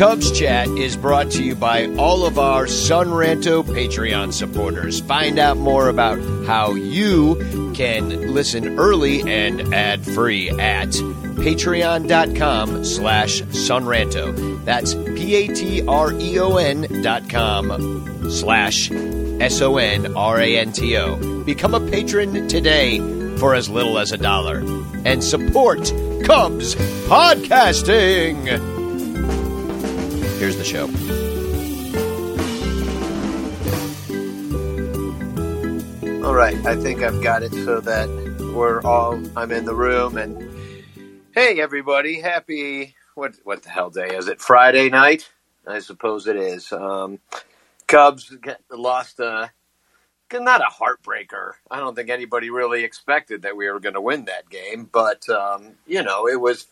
Cubs Chat is brought to you by all of our Sonranto Patreon supporters. Find out more about how you can listen early and ad-free at patreon.com slash sonranto. That's P-A-T-R-E-O-N dot com slash S-O-N-R-A-N-T-O. Become a patron today for as little as a dollar. And support Cubs Podcasting! Here's the show. All right, I think I've got it so that we're all I'm in the room and hey everybody, happy what what the hell day is it? Friday night? I suppose it is. Um, Cubs lost a not a heartbreaker. I don't think anybody really expected that we were going to win that game, but um, you know, it was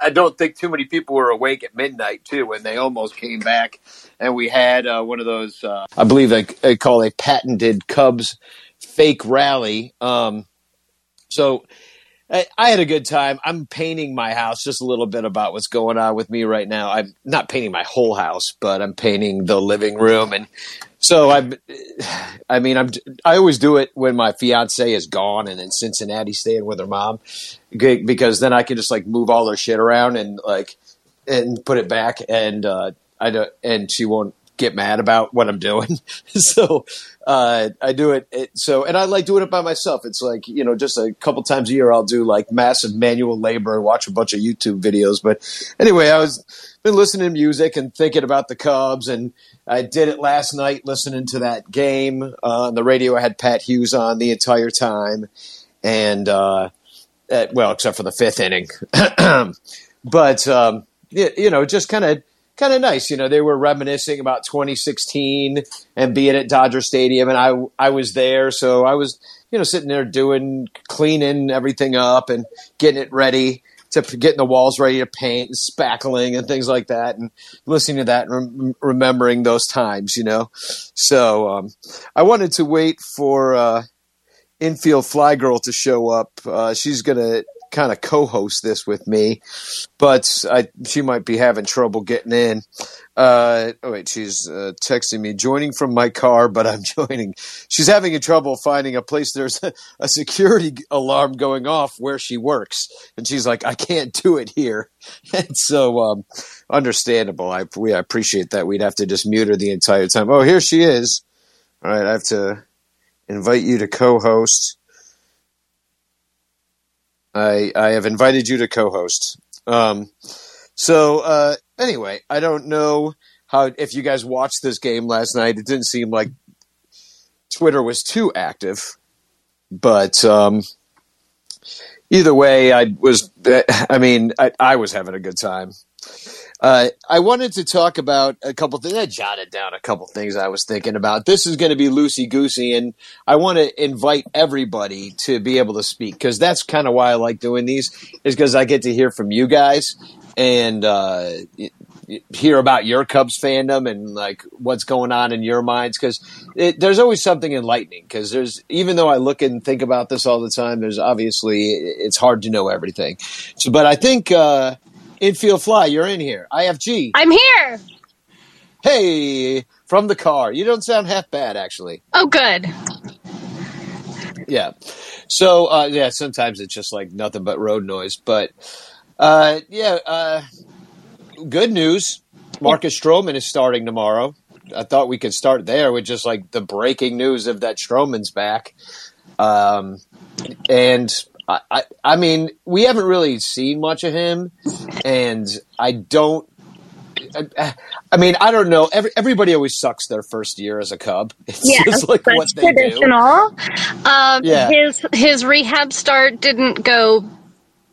I don't think too many people were awake at midnight too when they almost came back, and we had uh, one of those. Uh, I believe they, they call a patented Cubs fake rally. Um, so I, I, had a good time. I'm painting my house. Just a little bit about what's going on with me right now. I'm not painting my whole house, but I'm painting the living room and so I, I mean, I'm I always do it when my fiance is gone and in Cincinnati staying with her mom, because then I can just like move all her shit around and like and put it back, and uh, I don't, and she won't get mad about what I'm doing. so uh, I do it, it, So and I like doing it by myself. It's like you know, just a couple times a year I'll do like massive manual labor and watch a bunch of YouTube videos. But anyway, I was been listening to music and thinking about the Cubs, and I did it last night listening to that game uh, on the radio. I had Pat Hughes on the entire time, and uh, at, well, except for the fifth inning, but um, you know, just kind of kind of nice. You know, they were reminiscing about 2016 and being at Dodger Stadium, and I I was there, so I was you know sitting there doing cleaning everything up and getting it ready to getting the walls ready to paint and spackling and things like that, and listening to that and rem- remembering those times, you know. So um, I wanted to wait for uh, infield fly girl to show up. Uh, she's gonna kind of co-host this with me, but I, she might be having trouble getting in. Uh, oh wait, she's uh, texting me, joining from my car, but I'm joining. She's having a trouble finding a place. There's a, a, security alarm going off where she works, and she's like, I can't do it here. And so, um, understandable. I we I appreciate that. We'd have to just mute her the entire time. Oh, here she is. All right, I have to invite you to co-host. I I have invited you to co-host. Um, so uh, anyway, I don't know how if you guys watched this game last night. It didn't seem like Twitter was too active, but um, either way, I was. I mean, I, I was having a good time. Uh, I wanted to talk about a couple things. I jotted down a couple things I was thinking about. This is going to be loosey goosey, and I want to invite everybody to be able to speak because that's kind of why I like doing these. Is because I get to hear from you guys and uh, hear about your Cubs fandom and like what's going on in your minds because there's always something enlightening. Because there's even though I look and think about this all the time, there's obviously it's hard to know everything. So, but I think. Uh, Infield Fly, you're in here. IFG. I'm here. Hey, from the car. You don't sound half bad, actually. Oh, good. Yeah. So, uh, yeah, sometimes it's just like nothing but road noise. But, uh, yeah, uh, good news. Marcus Stroman is starting tomorrow. I thought we could start there with just like the breaking news of that Stroman's back. Um, and I, I, mean, we haven't really seen much of him, and I don't. I, I mean, I don't know. Every, everybody always sucks their first year as a Cub. It's yeah, just like what they traditional. do. Um, yeah. His his rehab start didn't go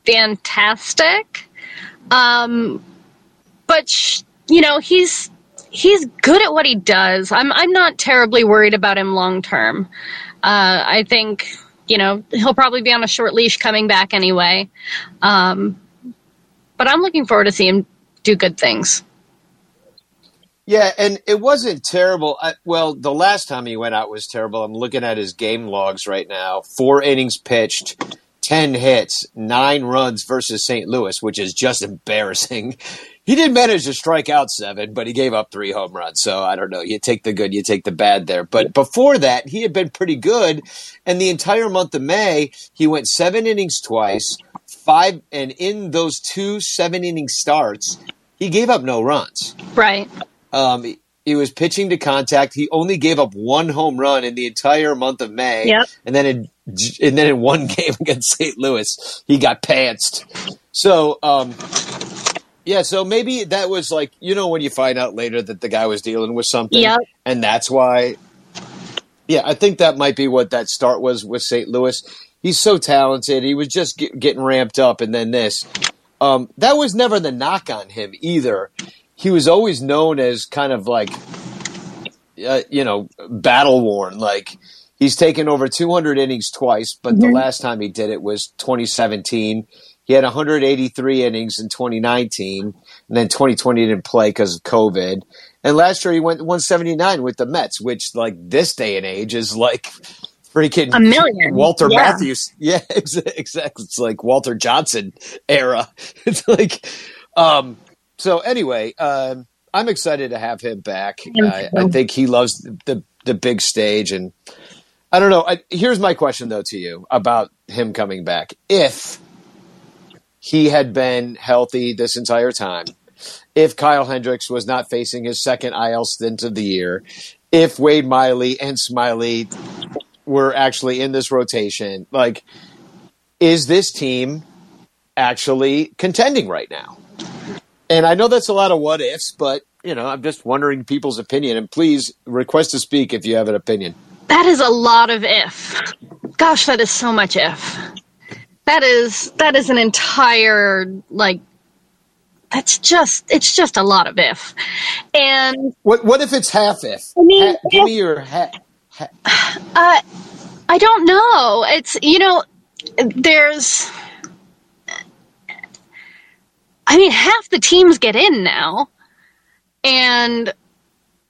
fantastic. Um, but sh- you know he's he's good at what he does. I'm I'm not terribly worried about him long term. Uh, I think you know he'll probably be on a short leash coming back anyway. Um, but I'm looking forward to see him do good things. Yeah, and it wasn't terrible. I, well, the last time he went out was terrible. I'm looking at his game logs right now. Four innings pitched, 10 hits, nine runs versus St. Louis, which is just embarrassing. He did manage to strike out seven, but he gave up three home runs. So I don't know. You take the good, you take the bad there. But before that, he had been pretty good. And the entire month of May, he went seven innings twice, five, and in those two seven inning starts, he gave up no runs. Right. Um, he was pitching to contact. He only gave up one home run in the entire month of May. Yep. And then in and then in one game against St. Louis, he got pantsed. So um, yeah, so maybe that was like you know when you find out later that the guy was dealing with something, Yep. and that's why. Yeah, I think that might be what that start was with St. Louis. He's so talented. He was just get, getting ramped up, and then this. Um, that was never the knock on him either. He was always known as kind of like, uh, you know, battle worn. Like he's taken over 200 innings twice, but the last time he did it was 2017. He had 183 innings in 2019, and then 2020 he didn't play because of COVID. And last year he went 179 with the Mets, which like this day and age is like freaking A million. Walter Yeah. Matthews. Yeah, exactly. It's like Walter Johnson era. It's like, um, so anyway, um, I'm excited to have him back. I, I think he loves the, the, the big stage. And I don't know. I, here's my question though to you about him coming back. If he had been healthy this entire time, if Kyle Hendricks was not facing his second IL stint of the year, if Wade Miley and Smyly were actually in this rotation, like, is this team actually contending right now? And I know that's a lot of what ifs, but you know, I'm just wondering people's opinion. And please request to speak if you have an opinion. That is a lot of if. Gosh, that is so much if. That is that is an entire like that's just it's just a lot of if. And What what if it's half if? I mean, Ha- give me your ha- ha- uh I don't know. It's you know there's I mean half the teams get in now. And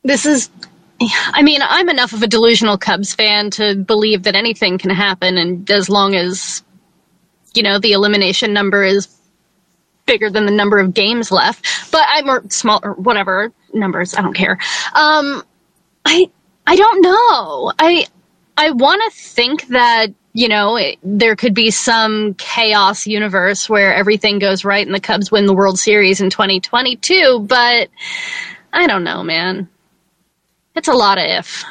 this is I mean, I'm enough of a delusional Cubs fan to believe that anything can happen and as long as you know the elimination number is bigger than the number of games left, but I'm or small or whatever numbers, I don't care. Um I I don't know. I I want to think that you know it, there could be some chaos universe where everything goes right and the Cubs win the World Series in 2022, but I don't know, man. It's a lot of if.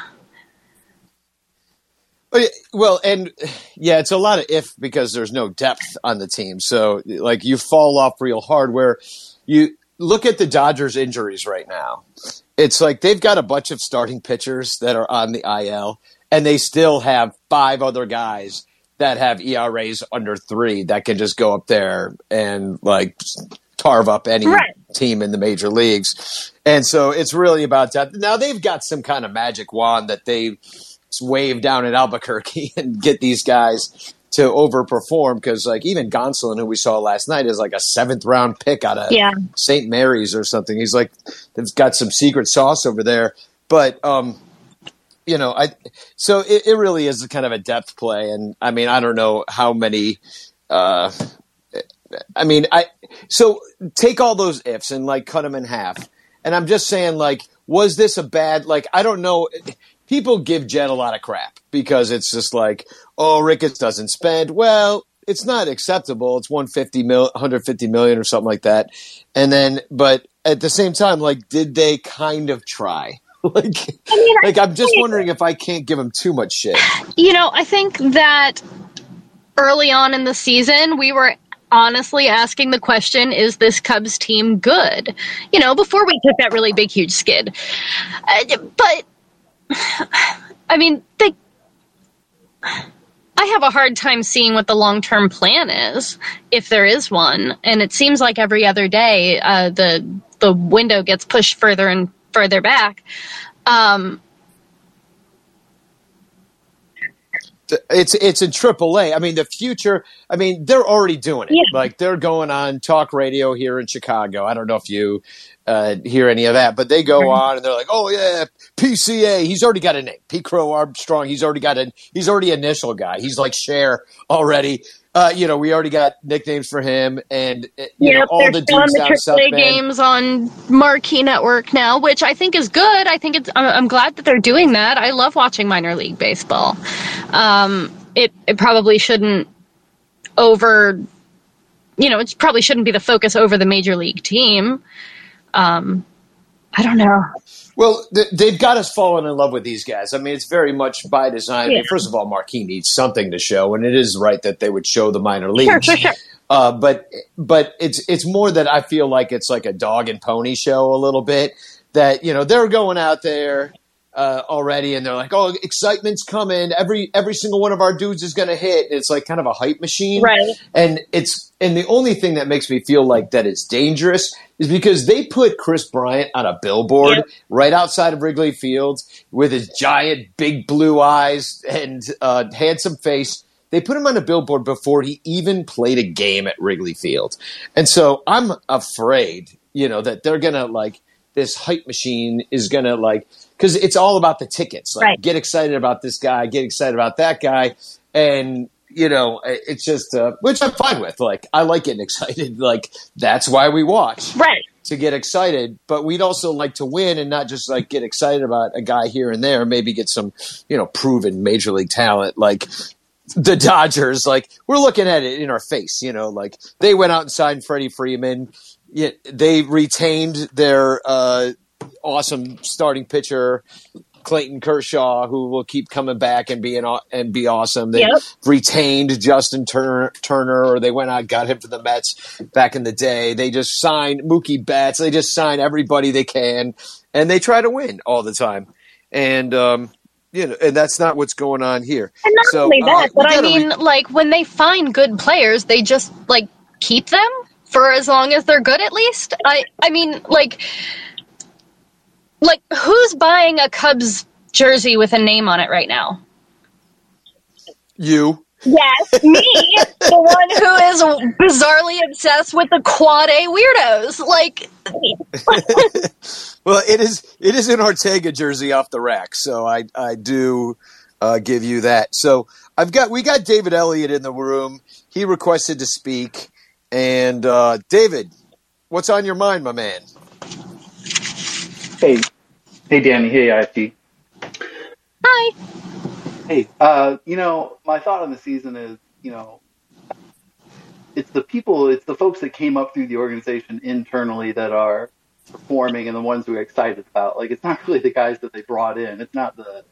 Oh, Well, and yeah, it's a lot of if because there's no depth on the team. So, like, you fall off real hard. Where you look at the Dodgers' injuries right now, it's like they've got a bunch of starting pitchers that are on the IL, and they still have five other guys that have ERAs under three that can just go up there and like carve up any Right. team in the major leagues. And so it's really about that. Now they've got some kind of magic wand that they wave down in Albuquerque and get these guys to overperform because like even Gonsolin, who we saw last night, is like a seventh round pick out of Yeah. St. Mary's or something. He's like they've got some secret sauce over there. But um you know, I so it, it really is kind of a depth play and I mean I don't know how many uh I mean, I so take all those ifs and like cut them in half. And I'm just saying, like, was this a bad? Like, I don't know. People give Jed a lot of crap because it's just like, oh, Ricketts doesn't spend. Well, it's not acceptable. It's 150 mil, 150 million or something like that. And then, but at the same time, like, did they kind of try? like, mean, like I'm just wondering if I can't give them too much shit. You know, I think that early on in the season, we were honestly asking the question is this Cubs team good? You know, before we took that really big, huge skid. Uh, but, I mean, they. I have a hard time seeing what the long term plan is, if there is one. And it seems like every other day, uh, the the window gets pushed further and further back. Um, it's it's in AAA. I mean, the future. I mean, they're already doing it. Yeah. Like they're going on talk radio here in Chicago. I don't know if you uh, hear any of that, but they go on and they're like, "Oh yeah, PCA. He's already got a name. P. Crow Armstrong. He's already got a. He's already initial guy. He's like Share already. Uh, you know, we already got nicknames for him, and uh, you know all they're the dudes the down South Bend. games on Marquee Network now, which I think is good. I think it's. I'm, I'm glad that they're doing that. I love watching minor league baseball. Um, it it probably shouldn't over. You know, it probably shouldn't be the focus over the major league team. Um, I don't know. Well, th- they've got us falling in love with these guys. I mean, it's very much by design. I mean, first of all, Marquee needs something to show, and it is right that they would show the minor leagues. Sure, sure, sure. Uh, but but it's it's more that I feel like it's like a dog and pony show a little bit. That you know they're going out there uh, already, and they're like, "Oh, excitement's coming! Every every single one of our dudes is going to hit." It's like kind of a hype machine, Right. and it's and the only thing that makes me feel like that is dangerous is because they put Kris Bryant on a billboard Yep. right outside of Wrigley Field with his giant big blue eyes and uh, handsome face. They put him on a billboard before he even played a game at Wrigley Field, and so I'm afraid, you know, that they're gonna like this hype machine is gonna like because it's all about the tickets. Like, Right. get excited about this guy, get excited about that guy, and you know, it's just uh, which I'm fine with. Like, I like getting excited. Like, that's why we watch Right. to get excited, but we'd also like to win and not just like get excited about a guy here and there. Maybe get some, you know, proven major league talent like the Dodgers. Like we're looking at it in our face. You know, like they went out and signed Freddie Freeman. Yet they retained their uh, awesome starting pitcher. Clayton Kershaw, who will keep coming back and being aw- and be awesome. They Yep. retained Justin Turner, Turner, or they went out and got him for the Mets back in the day. They just signed Mookie Betts. They just sign everybody they can, and they try to win all the time. And um, you know, and that's not what's going on here. And not So, only uh, that, we but I gotta re- mean, like when they find good players, they just like keep them for as long as they're good. At least, I, I mean, like, like who's buying a Cubs jersey with a name on it right now? you. Yes, me, the one who is bizarrely obsessed with the quad A weirdos. Like, Well, it is it is an Ortega jersey off the rack, so I I do uh, give you that. So I've got we got David Elliott in the room. He requested to speak, and uh, David, what's on your mind, my man? Hey, hey, Danny. Hey, IFT. hi, Hey, uh, you know, my thought on the season is, you know, it's the people, it's the folks that came up through the organization internally that are performing and the ones we're excited about. Like, it's not really the guys that they brought in. It's not the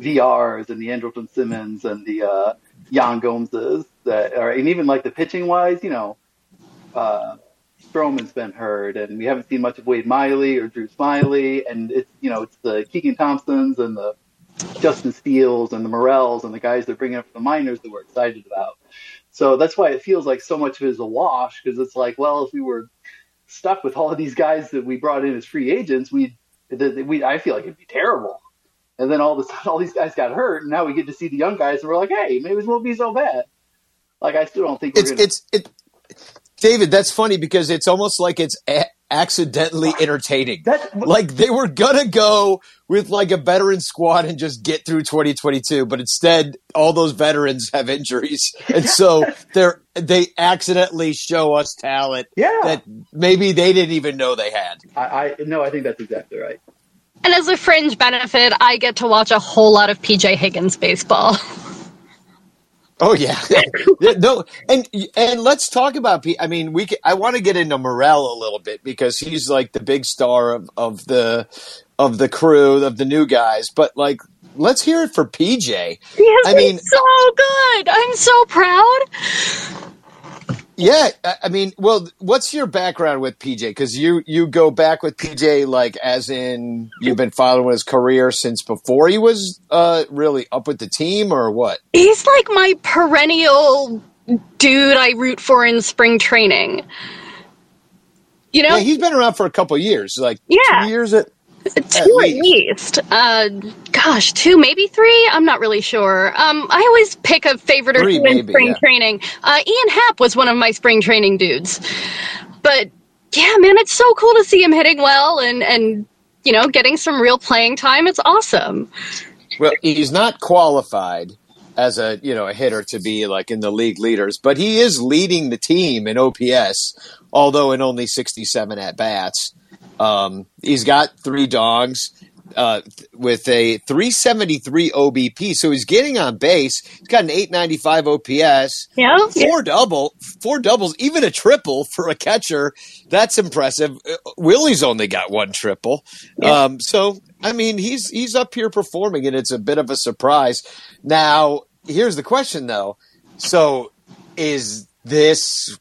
VRs and the Andrelton Simmons and the uh, Yan Gomeses that are, and even like the pitching wise, you know, uh, Stroman's been hurt, and we haven't seen much of Wade Miley or Drew Smyly, and it's you know it's the Keegan Thompsons and the Justin Steeles and the Morels and the guys they're bringing up from the minors that we're excited about. So that's why it feels like so much of it is a wash because it's like, well, if we were stuck with all of these guys that we brought in as free agents, we we I feel like it'd be terrible. And then all of a sudden, all these guys got hurt, and now we get to see the young guys, and we're like, hey, maybe it won't be so bad. Like I still don't think we're It's gonna. it's it, David. That's funny because it's almost like it's a- accidentally entertaining. That's like they were gonna go with like a veteran squad and just get through 2022 but instead all those veterans have injuries and so they're they accidentally show us talent yeah. that maybe they didn't even know they had I, I no, I think that's exactly right. and as a fringe benefit, I get to watch a whole lot of PJ Higgins baseball. oh yeah, no and and let's talk about P- i mean we ca- i want to get into morel a little bit because he's like the big star of of the of the crew of the new guys but like let's hear it for pj He has I been mean- so good. I'm so proud. Yeah, I mean, well, what's your background with PJ? Because you you go back with PJ, like as in you've been following his career since before he was uh, really up with the team, or what? He's like my perennial dude I root for in spring training. You know, Yeah, he's been around for a couple years, like Yeah. two years at two at least. least. Uh, gosh, two, maybe three. I'm not really sure. Um, I always pick a favorite or Three, two in maybe, spring yeah. training. Uh, Ian Happ was one of my spring training dudes, but yeah, man, it's so cool to see him hitting well and and you know getting some real playing time. It's awesome. Well, he's not qualified as a you know a hitter to be like in the league leaders, but he is leading the team in OPS, although in only 67 at bats. Um, he's got three dogs uh, with a 373 OBP, so he's getting on base. He's got an 895 OPS. Yeah, yeah. Four double, four doubles, even a triple for a catcher. That's impressive. Uh, Willie's only got one triple. Um, so I mean, he's he's up here performing, and it's a bit of a surprise. Now, here's the question, though. So, is this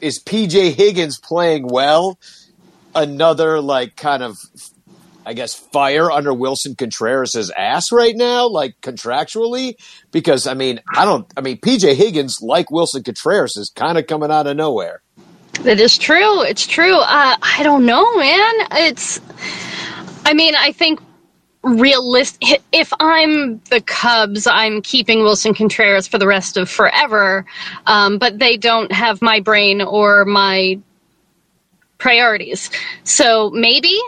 is PJ Higgins playing well? Another like kind of I guess fire under Wilson Contreras' ass right now, like contractually, because I mean, I don't. I mean, PJ Higgins, like Wilson Contreras, is kind of coming out of nowhere. It is true. It's true. Uh, I don't know, man. It's. I mean, I think realistic. If I'm the Cubs, I'm keeping Wilson Contreras for the rest of forever. Um, but they don't have my brain or my priorities. So maybe,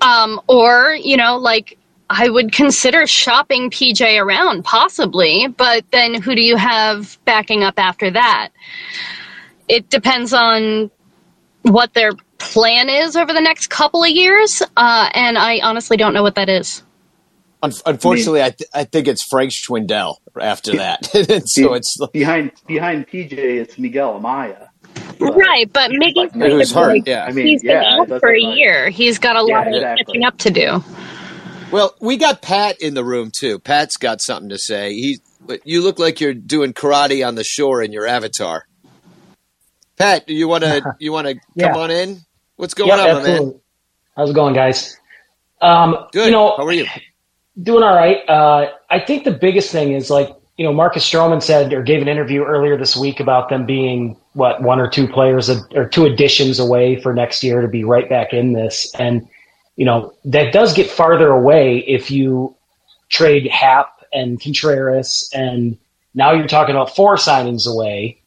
um, or you know, like I would consider shopping PJ around, possibly. But then, who do you have backing up after that? it depends on what their plan is over the next couple of years, uh, and I honestly don't know what that is. Unfortunately, I, th- I think it's Frank Schwindel after that. so it's behind behind PJ. It's Miguel Amaya. Right, but Miggy's who's hurt. Yeah. I mean, he's been out for a right. year. He's got a Yeah, lot of exactly. catching up to do. Well, we got Pat in the room too. Pat's got something to say. He, but you look like you're doing karate on the shore in your avatar. Pat, do you want to you want to Yeah. come on in? What's going Yeah, on, my man? How's it going, guys? Um, Good. You know, How are you? doing all right. Uh, I think the biggest thing is like, you know, Marcus Stroman said or gave an interview earlier this week about them being what one or two players or two additions away for next year to be right back in this, and you know that does get farther away if you trade Happ and Contreras, and now you're talking about four signings away.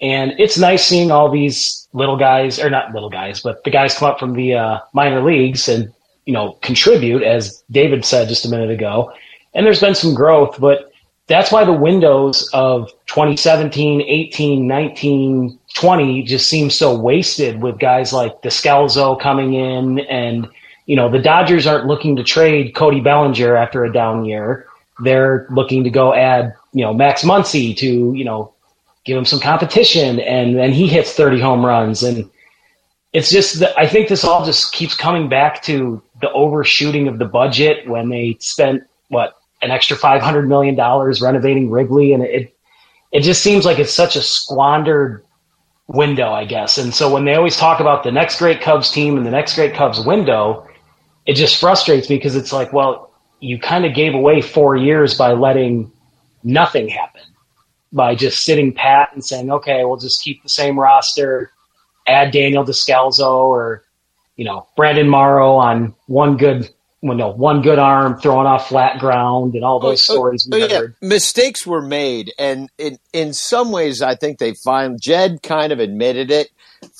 And it's nice seeing all these little guys, or not little guys, but the guys come up from the uh, minor leagues and you know contribute, as David said just a minute ago. And there's been some growth, but that's why the windows of 2017, 18, 19, 20 just seem so wasted with guys like Descalso coming in, and you know the Dodgers aren't looking to trade Cody Bellinger after a down year. They're looking to go add you know Max Muncy to you know give him some competition, and then he hits 30 home runs. And it's just that I think this all just keeps coming back to the overshooting of the budget when they spent what an extra 500 million dollars renovating Wrigley, and it it just seems like it's such a squandered window, I guess. And so when they always talk about the next great Cubs team and the next great Cubs window, it just frustrates me because it's like, well, you kind of gave away four years by letting nothing happen by just sitting pat and saying, okay, we'll just keep the same roster, add Daniel Descalso or, you know, Brandon Morrow on one good, well, no, one good arm throwing off flat ground and all oh, those Oh, oh, stories oh, yeah. Mistakes were made, and in in some ways, I think they find Jed kind of admitted it.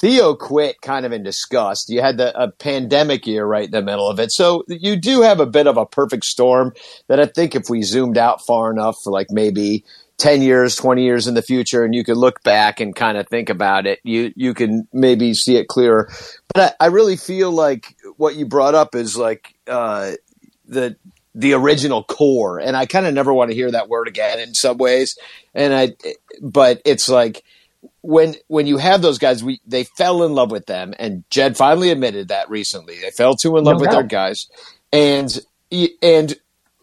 Theo quit kind of in disgust. You had the a pandemic year right in the middle of it, so you do have a bit of a perfect storm. That I think if we zoomed out far enough for like maybe 10 years, 20 years in the future, and you could look back and kind of think about it, you, you can maybe see it clearer. But I, I really feel like what you brought up is like, uh, the, the original core. And I kind of never want to hear that word again in some ways. And I, but it's like, when when you have those guys, we they fell in love with them, and Jed finally admitted that recently. They fell too in love No with doubt. their guys, and and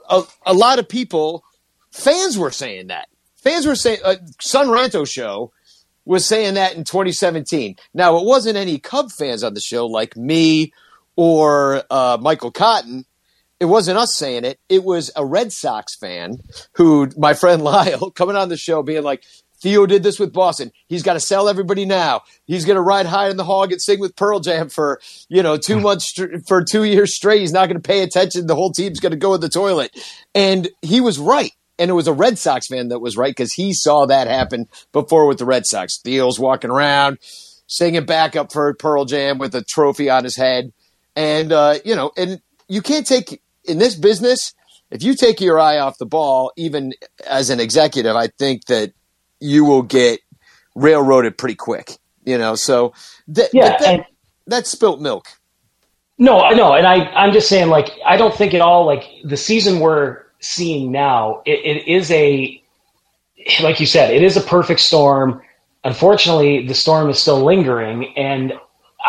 a, a lot of people, fans were saying that. Fans were saying, uh, Son Ranto show was saying that in 2017. Now it wasn't any Cub fans on the show like me or uh, Michael Cotton. It wasn't us saying it. It was a Red Sox fan who, my friend Lyle, coming on the show being like, Theo did this with Boston. He's got to sell everybody now. He's going to ride high in the hog and sing with Pearl Jam for you know two months for two years straight. He's not going to pay attention. The whole team's going to go in the toilet, and he was right. And it was a Red Sox fan that was right because he saw that happen before with the Red Sox. Theo's walking around singing backup for Pearl Jam with a trophy on his head, and uh, you know, and you can't take in this business if you take your eye off the ball, even as an executive, I think that you will get railroaded pretty quick. You know, so th- Yeah, that, and- that's spilt milk. No, I know, and I I'm just saying like I don't think at all like the season we're seeing now. It, it is a like you said, it is a perfect storm. Unfortunately, the storm is still lingering, and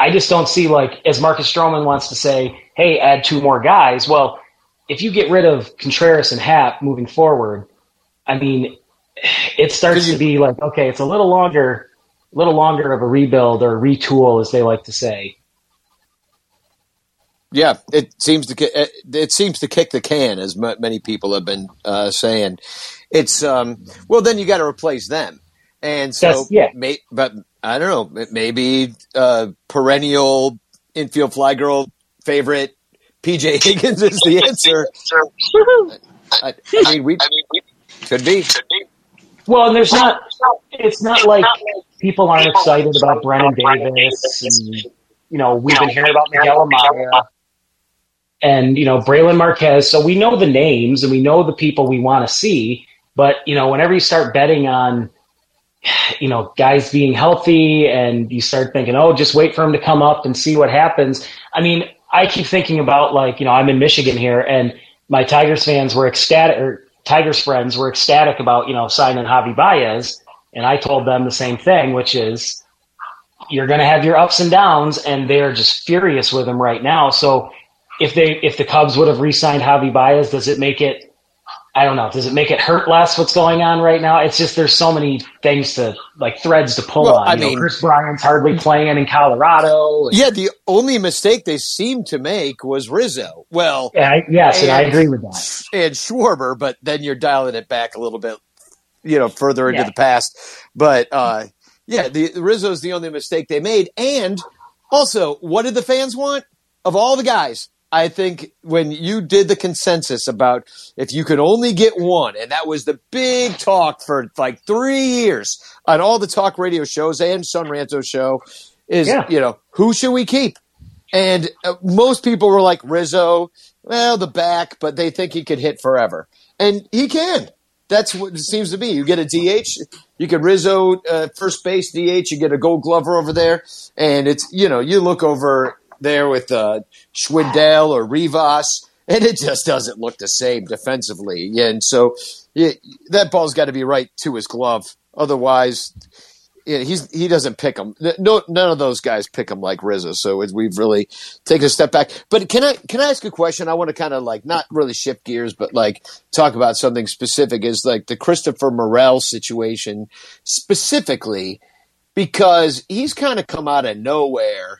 I just don't see like as Marcus Stroman wants to say, "Hey, add two more guys." Well, if you get rid of Contreras and Happ moving forward, I mean, it starts to be like okay, it's a little longer, a little longer of a rebuild or retool, as they like to say. Yeah, it seems to it, it seems to kick the can, as m- many people have been uh, saying. It's um, well, then you got to replace them, and so That's- yeah. may, but I don't know, maybe uh, perennial infield fly girl favorite PJ Higgins is the answer. I, I mean, we could be. Well, and there's not. It's not like people aren't excited about Brennen Davis, and you know we've been hearing about Miguel Amaya, and you know Brailyn Marquez. So we know the names and we know the people we want to see. But you know, whenever you start betting on, you know, guys being healthy, and you start thinking, oh, just wait for him to come up and see what happens. I mean, I keep thinking about like you know I'm in Michigan here, and my Tigers fans were ecstatic, or Tigers friends were ecstatic about you know signing Javi Baez, and I told them the same thing, which is you're going to have your ups and downs, and they're just furious with him right now. So if they if the Cubs would have re-signed Javi Baez, does it make it? I don't know. Does it make it hurt less what's going on right now? It's just there's so many things to like threads to pull Well, on. I You know, mean- Kris Bryant's hardly playing in Colorado. and- Yeah, the only mistake they seemed to make was Rizzo. Well, Yeah, I, yes, and I agree with that. and Schwarber, but then you're dialing it back a little bit, you know, further into Yeah. the past. But uh, yeah, the Rizzo's the only mistake they made. And also, what did the fans want of all the guys? I think when you did the consensus about if you could only get one, and that was the big talk for like three years on all the talk radio shows and Son Ranto show, is Yeah. you know who should we keep? And uh, most people were like Rizzo, well, the back, but they think he could hit forever. And he can. That's what it seems to be. You get a DH, you get Rizzo, uh, first base DH, you get a gold glover over there. And it's, you know, you look over there with uh, Schwindel or Rivas, and it just doesn't look the same defensively. And so yeah, that ball's got to be right to his glove. Otherwise, yeah, he's he doesn't pick them. No, none of those guys pick him like Rizzo. So it, we've really taken a step back. But can I can I ask a question? I want to kind of like not really shift gears, but like talk about something specific. Is like the Christopher Morel situation specifically because he's kind of come out of nowhere.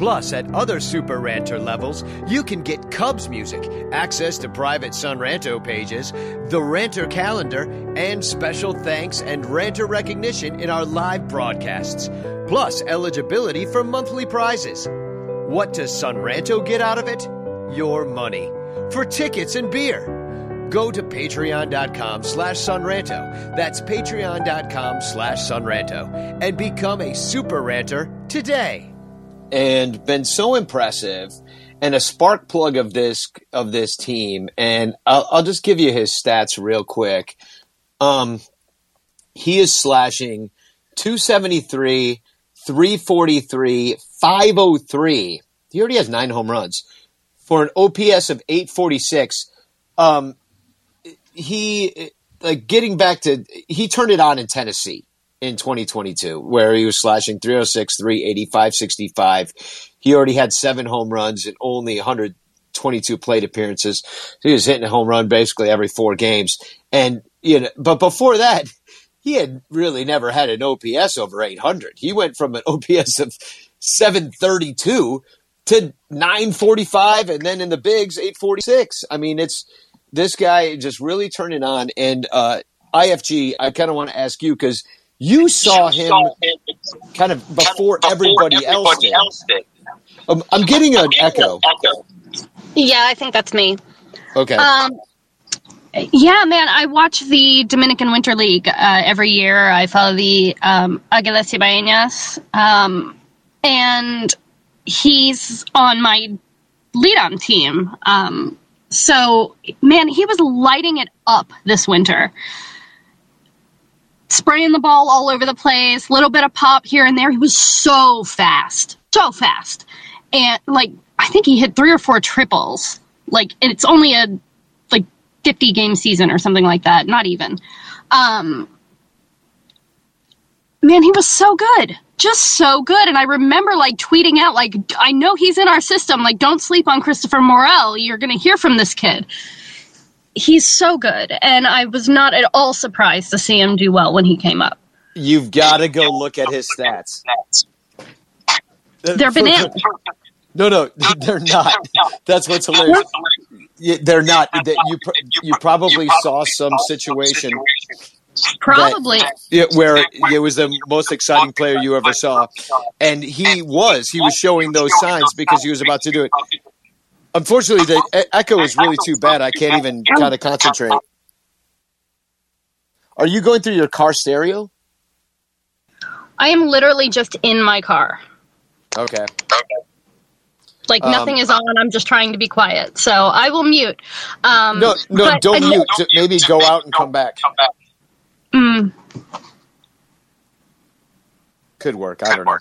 Plus, at other Super Ranter levels, you can get Cubs music, access to private Son Ranto pages, the Ranter calendar, and special thanks and Ranter recognition in our live broadcasts. Plus, eligibility for monthly prizes. What does Son Ranto get out of it? Your money. For tickets and beer go to patreon.com slash sonranto. That's patreon.com slash sonranto. And become a super ranter today. And been so impressive and a spark plug of this of this team. And I'll, I'll just give you his stats real quick. Um, he is slashing 273, 343, 503. He already has nine home runs for an OPS of 846. Um, he like getting back to he turned it on in Tennessee in 2022 where he was slashing 306 385 65 he already had seven home runs and only 122 plate appearances. He was hitting a home run basically every four games. And you know but before that he had really never had an ops over 800 he went from an ops of 732 to 945 and then in the bigs 846 i mean it's this guy just really turning on. And uh ifg i kind of want to ask you because you saw him kind of before everybody else did. Um, I'm getting an echo. Yeah, I think that's me. Okay. Um, yeah, man, I watch the Dominican Winter League uh, every year. I follow the um, Aguilas Cibaeñas, um, and he's on my lead-on team. Um, so, man, he was lighting it up this winter. Spraying the ball all over the place, little bit of pop here and there. He was so fast, so fast, and like I think he hit three or four triples. Like, it's only a like 50 game season or something like that. Not even. Um, man, he was so good. Just so good. And I remember like tweeting out, like, I know he's in our system. Like, don't sleep on Christopher Morel. You're going to hear from this kid. He's so good. And I was not at all surprised to see him do well when he came up. You've got to go look at his stats. They're bananas. No, no, they're not. That's what's hilarious. They're not. You you probably saw some situation Probably. yeah, where it was the most exciting player you ever saw, and he was. He was showing those signs because he was about to do it. Unfortunately, the e- echo is really too bad. I can't even kind of concentrate. Are you going through your car stereo? I am literally just in my car. Okay. Like Um, nothing is on. I'm just trying to be quiet. So I will mute. Um, No, no, but- don't mute. Ju- Maybe go out and come back. Mm, Could work. I don't know.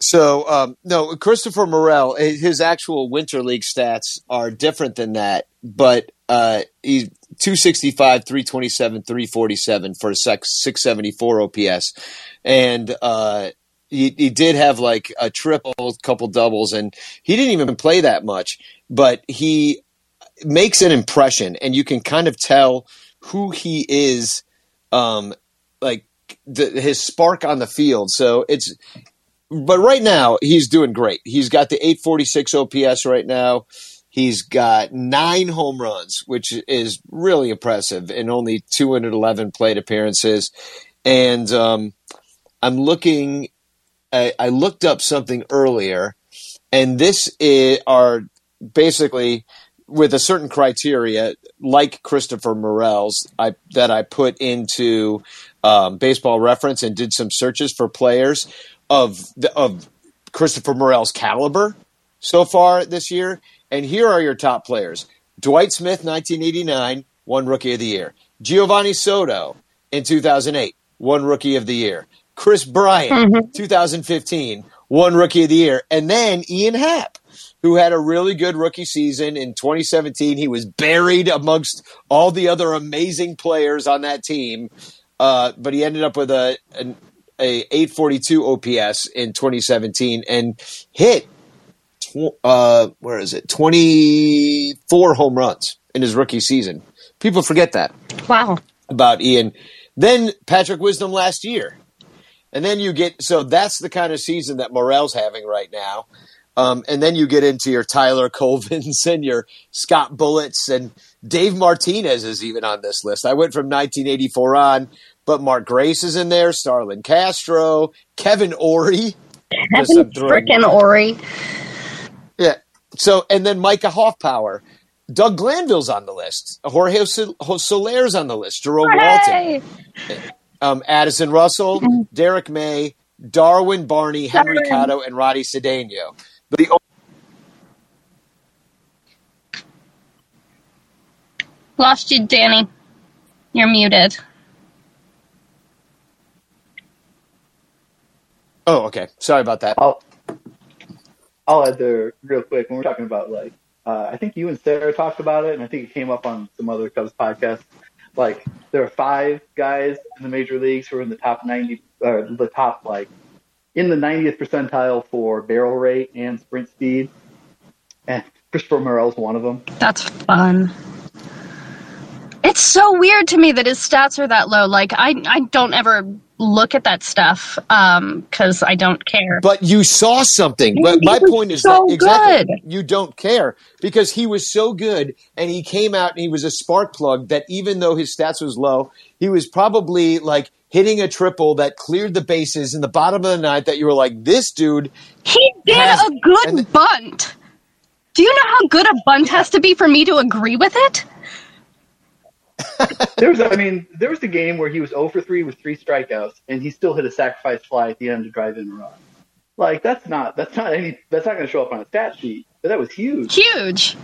So um, no, Christopher Morel, eh, his actual winter league stats are different than that, but uh, he's 265, 327, 347 for a sec- 674 OPS, and uh, he, he did have like a triple, couple doubles, and he didn't even play that much, but he makes an impression, and you can kind of tell who he is, um, like the, his spark on the field. So it's but right now he's doing great. He's got the 846 OPS right now. He's got nine home runs, which is really impressive, in only 211 plate appearances. And um, I'm looking. I, I looked up something earlier, and this is, are basically with a certain criteria, like Christopher Morel's, I, that I put into um, Baseball Reference and did some searches for players of the, of Christopher Morel's caliber so far this year. And here are your top players: Dwight Smith, 1989, won Rookie of the Year. Geovany Soto in 2008, won Rookie of the Year. Kris Bryant, 2015, won Rookie of the Year, and then Ian Happ, who had a really good rookie season in 2017. He was buried amongst all the other amazing players on that team, uh, but he ended up with a an a 842 OPS in 2017 and hit tw- uh where is it 24 home runs in his rookie season. People forget that wow. about Ian. Then Patrick Wisdom last year. And then you get so that's the kind of season that Morel's having right now. Um, and then you get into your Tyler Colvins and your Scott Bulletts and Dave Martinez is even on this list. I went from 1984 on, but Mark Grace is in there, Starlin Castro, Kevin Orie. Kevin freaking Orie. Yeah. So, and then Micah Hoffpauir. Doug Glanville's on the list. Jorge Soler's on the list. Jerome Walton. Um, Addison Russell, Derrick May, Darwin Barney, Henry Cotto, and Ronny Cedeno. But the Lost you, Danny. You're muted. Oh, okay. Sorry about that. I'll, I'll add there real quick when we're talking about like uh, I think you and Sarah talked about it, and I think it came up on some other Cubs podcasts. Like there are five guys in the major leagues who are in the top ninety, or the top like in the 90th percentile for barrel rate and sprint speed, and Christopher Morel's one of them. That's fun. It's so weird to me that his stats are that low. Like I, I don't ever look at that stuff because um, I don't care. But you saw something. He, but my point is so that exactly good. you don't care because he was so good and he came out and he was a spark plug that even though his stats was low, he was probably like hitting a triple that cleared the bases in the bottom of the ninth that you were like, this dude. He did has- a good th- bunt. Do you know how good a bunt has to be for me to agree with it? There was, I mean, there was the game where he was 0 for 3 with three strikeouts, and he still hit a sacrifice fly at the end to drive in a run. Like that's not that's not any that's not going to show up on a stat sheet, but that was huge. Huge.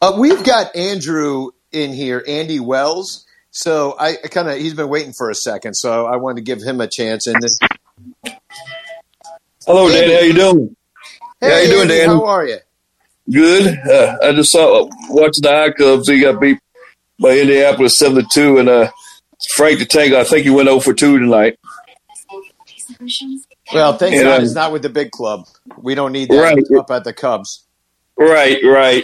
Uh, we've got Andrew in here, Andy Wells. So I, I kind of he's been waiting for a second, so I wanted to give him a chance. And then, Hello, Hey. Danny. How you doing? hey, How you doing, Andy, Dan? How are you? Good. Uh, I just saw watched the I-Cubs. He got beat by Indianapolis seven to two, and uh, Frank the Tank. I think he went zero for two tonight. Well, thank. God it's not with the big club. We don't need that Right. up at the Cubs. Right, right,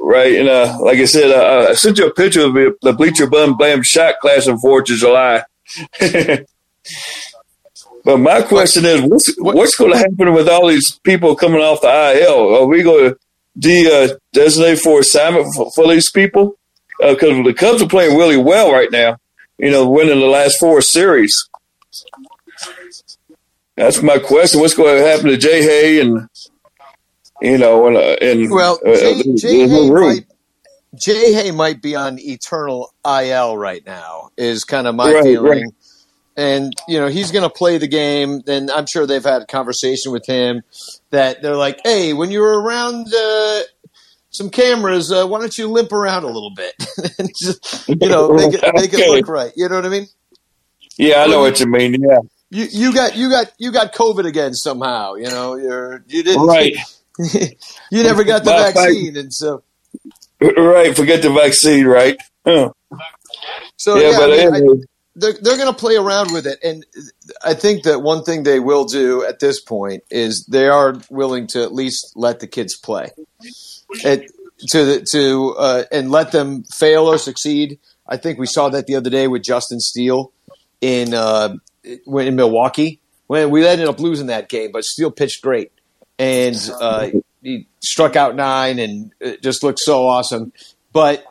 right. And uh, like I said, uh, I sent you a picture of the the Bleacher Bum Blam shot class on Fourth of July. but my question is, what's what's going to happen with all these people coming off the IL? Are we going to de uh, designate for assignment for, for these people? Because the Cubs are playing really well right now. You know, winning the last four series. That's my question. What's going to happen to J-Hey and you know and uh, and Well, uh, Jay, Jay, Hay might, J-Hey might be on eternal IL right now. Is kind of my Right, feeling. right. And you know he's going to play the game. Then I'm sure they've had a conversation with him that they're like, "Hey, when you're around uh, some cameras, uh, why don't you limp around a little bit? and just, you know, make it make it look right. You know what I mean? Yeah, I know what you mean. Yeah, You you got you got you got COVID again somehow. You know, you're you didn't right, you never got the Matter of fact- vaccine, and so right. Forget the vaccine, right? Huh. so yeah, yeah, but I mean, I- anyway, they're they're going to play around with it, and I think that one thing they will do at this point is they are willing to at least let the kids play, it, to the, to uh, and let them fail or succeed. I think we saw that the other day with Justin Steele in uh, in Milwaukee. When we ended up losing that game, but Steele pitched great. And uh, he struck out nine and it just looked so awesome, but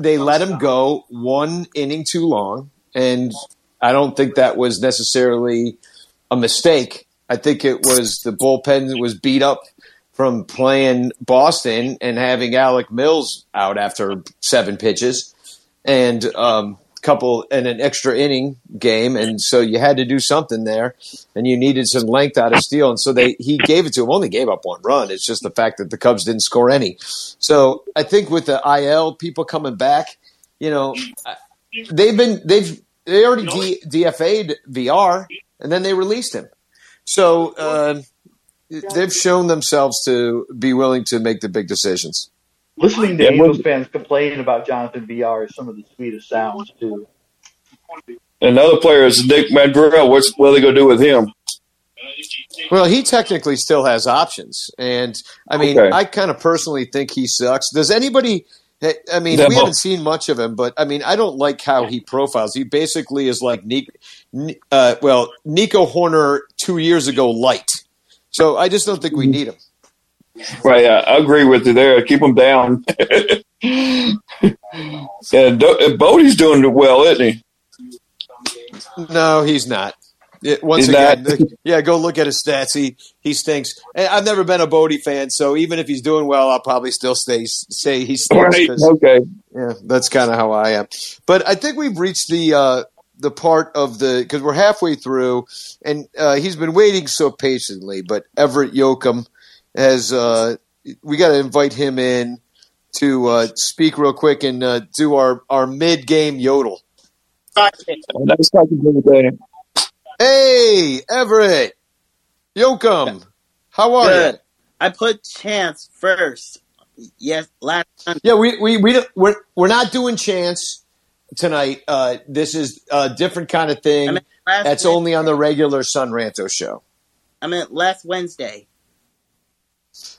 they let him go one inning too long and I don't think that was necessarily a mistake. I think it was the bullpen was beat up from playing Boston and having Alec Mills out after seven pitches and um, couple and an extra inning game, and so you had to do something there, and you needed some length out of Steele, and so they he gave it to him. Only gave up one run. It's just the fact that the Cubs didn't score any. So I think with the IL people coming back, you know, they've been they've they already D, DFA'd Villar, and then they released him. So uh, they've shown themselves to be willing to make the big decisions. Listening to Yeah, Angels fans complain about Jonathan Villar is some of the sweetest sounds too. another player is Nick Madrigal. What's what are they going to do with him? Well, he technically still has options, and I mean, Okay. I kind of personally think he sucks. Does anybody Hey, I mean, Yeah, we haven't seen much of him, but I mean, I don't like how he profiles. He basically is like Nick, uh, well, Nico Hoerner two years ago light. So I just don't think we need him. Right, yeah, I agree with you there. Keep him down. and Do- Bote's doing well, isn't he? No, he's not. It, once He's again, not? yeah, go look at his stats. He he stinks. And I've never been a Bote fan, so even if he's doing well, I'll probably still stay say he stinks. Right, 'cause- okay. Yeah, that's kind of how I am. But I think we've reached the uh, the part of the because we're halfway through, and uh, he's been waiting so patiently. But Everett Yoakum has uh, we got to invite him in to uh, speak real quick and uh, do our our mid game yodel. Nice talking to you, Danny. Hey, Everett Yoakum, how are Good. you? I put chance first. Yes, last time. Yeah, we we we we're we're not doing chance tonight. Uh, this is a different kind of thing. I last That's Wednesday. only on the regular Son Ranto show. I meant last Wednesday.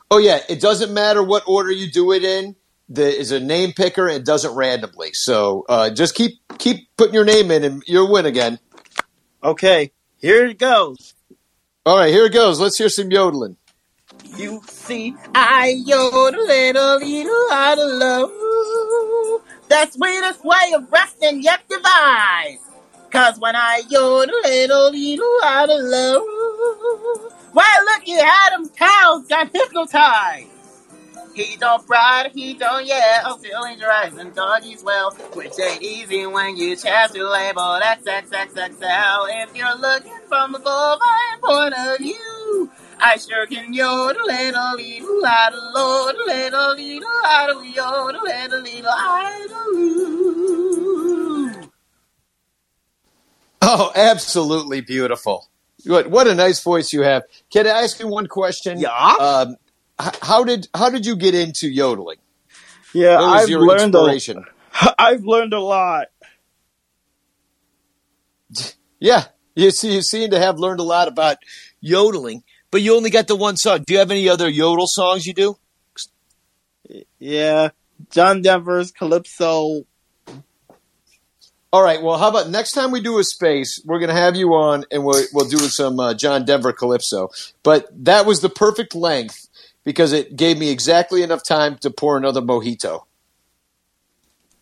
Oh yeah, it doesn't matter what order you do it in. There is a name picker and does it randomly. So uh, just keep keep putting your name in and you'll win again. Okay, here it goes. All right, here it goes. Let's hear some yodeling. You see, I yodel little, little out of love. The sweetest way of resting yet devised. Cause when I yodel little, little out of love. Why, look, you had him cows got hypnotized. He don't pride, he don't yell, feeling dries and doggies well, which ain't easy when you chance to label XXXXL. If you're looking from a bovine point of view, I sure can yodel little little idle lord little little idle yodel little little idle. Oh, absolutely beautiful. What what a nice voice you have. Can I ask you one question? Yeah. Um, how did how did you get into yodeling? Yeah, I've learned a? I've learned a lot. Yeah, you see, you seem to have learned a lot about yodeling, but you only got the one song. Do you have any other yodel songs you do? Yeah, John Denver's Calypso. All right. Well, how about next time we do a space, we're going to have you on, and we'll we'll do some uh, John Denver calypso. But that was the perfect length because it gave me exactly enough time to pour another mojito.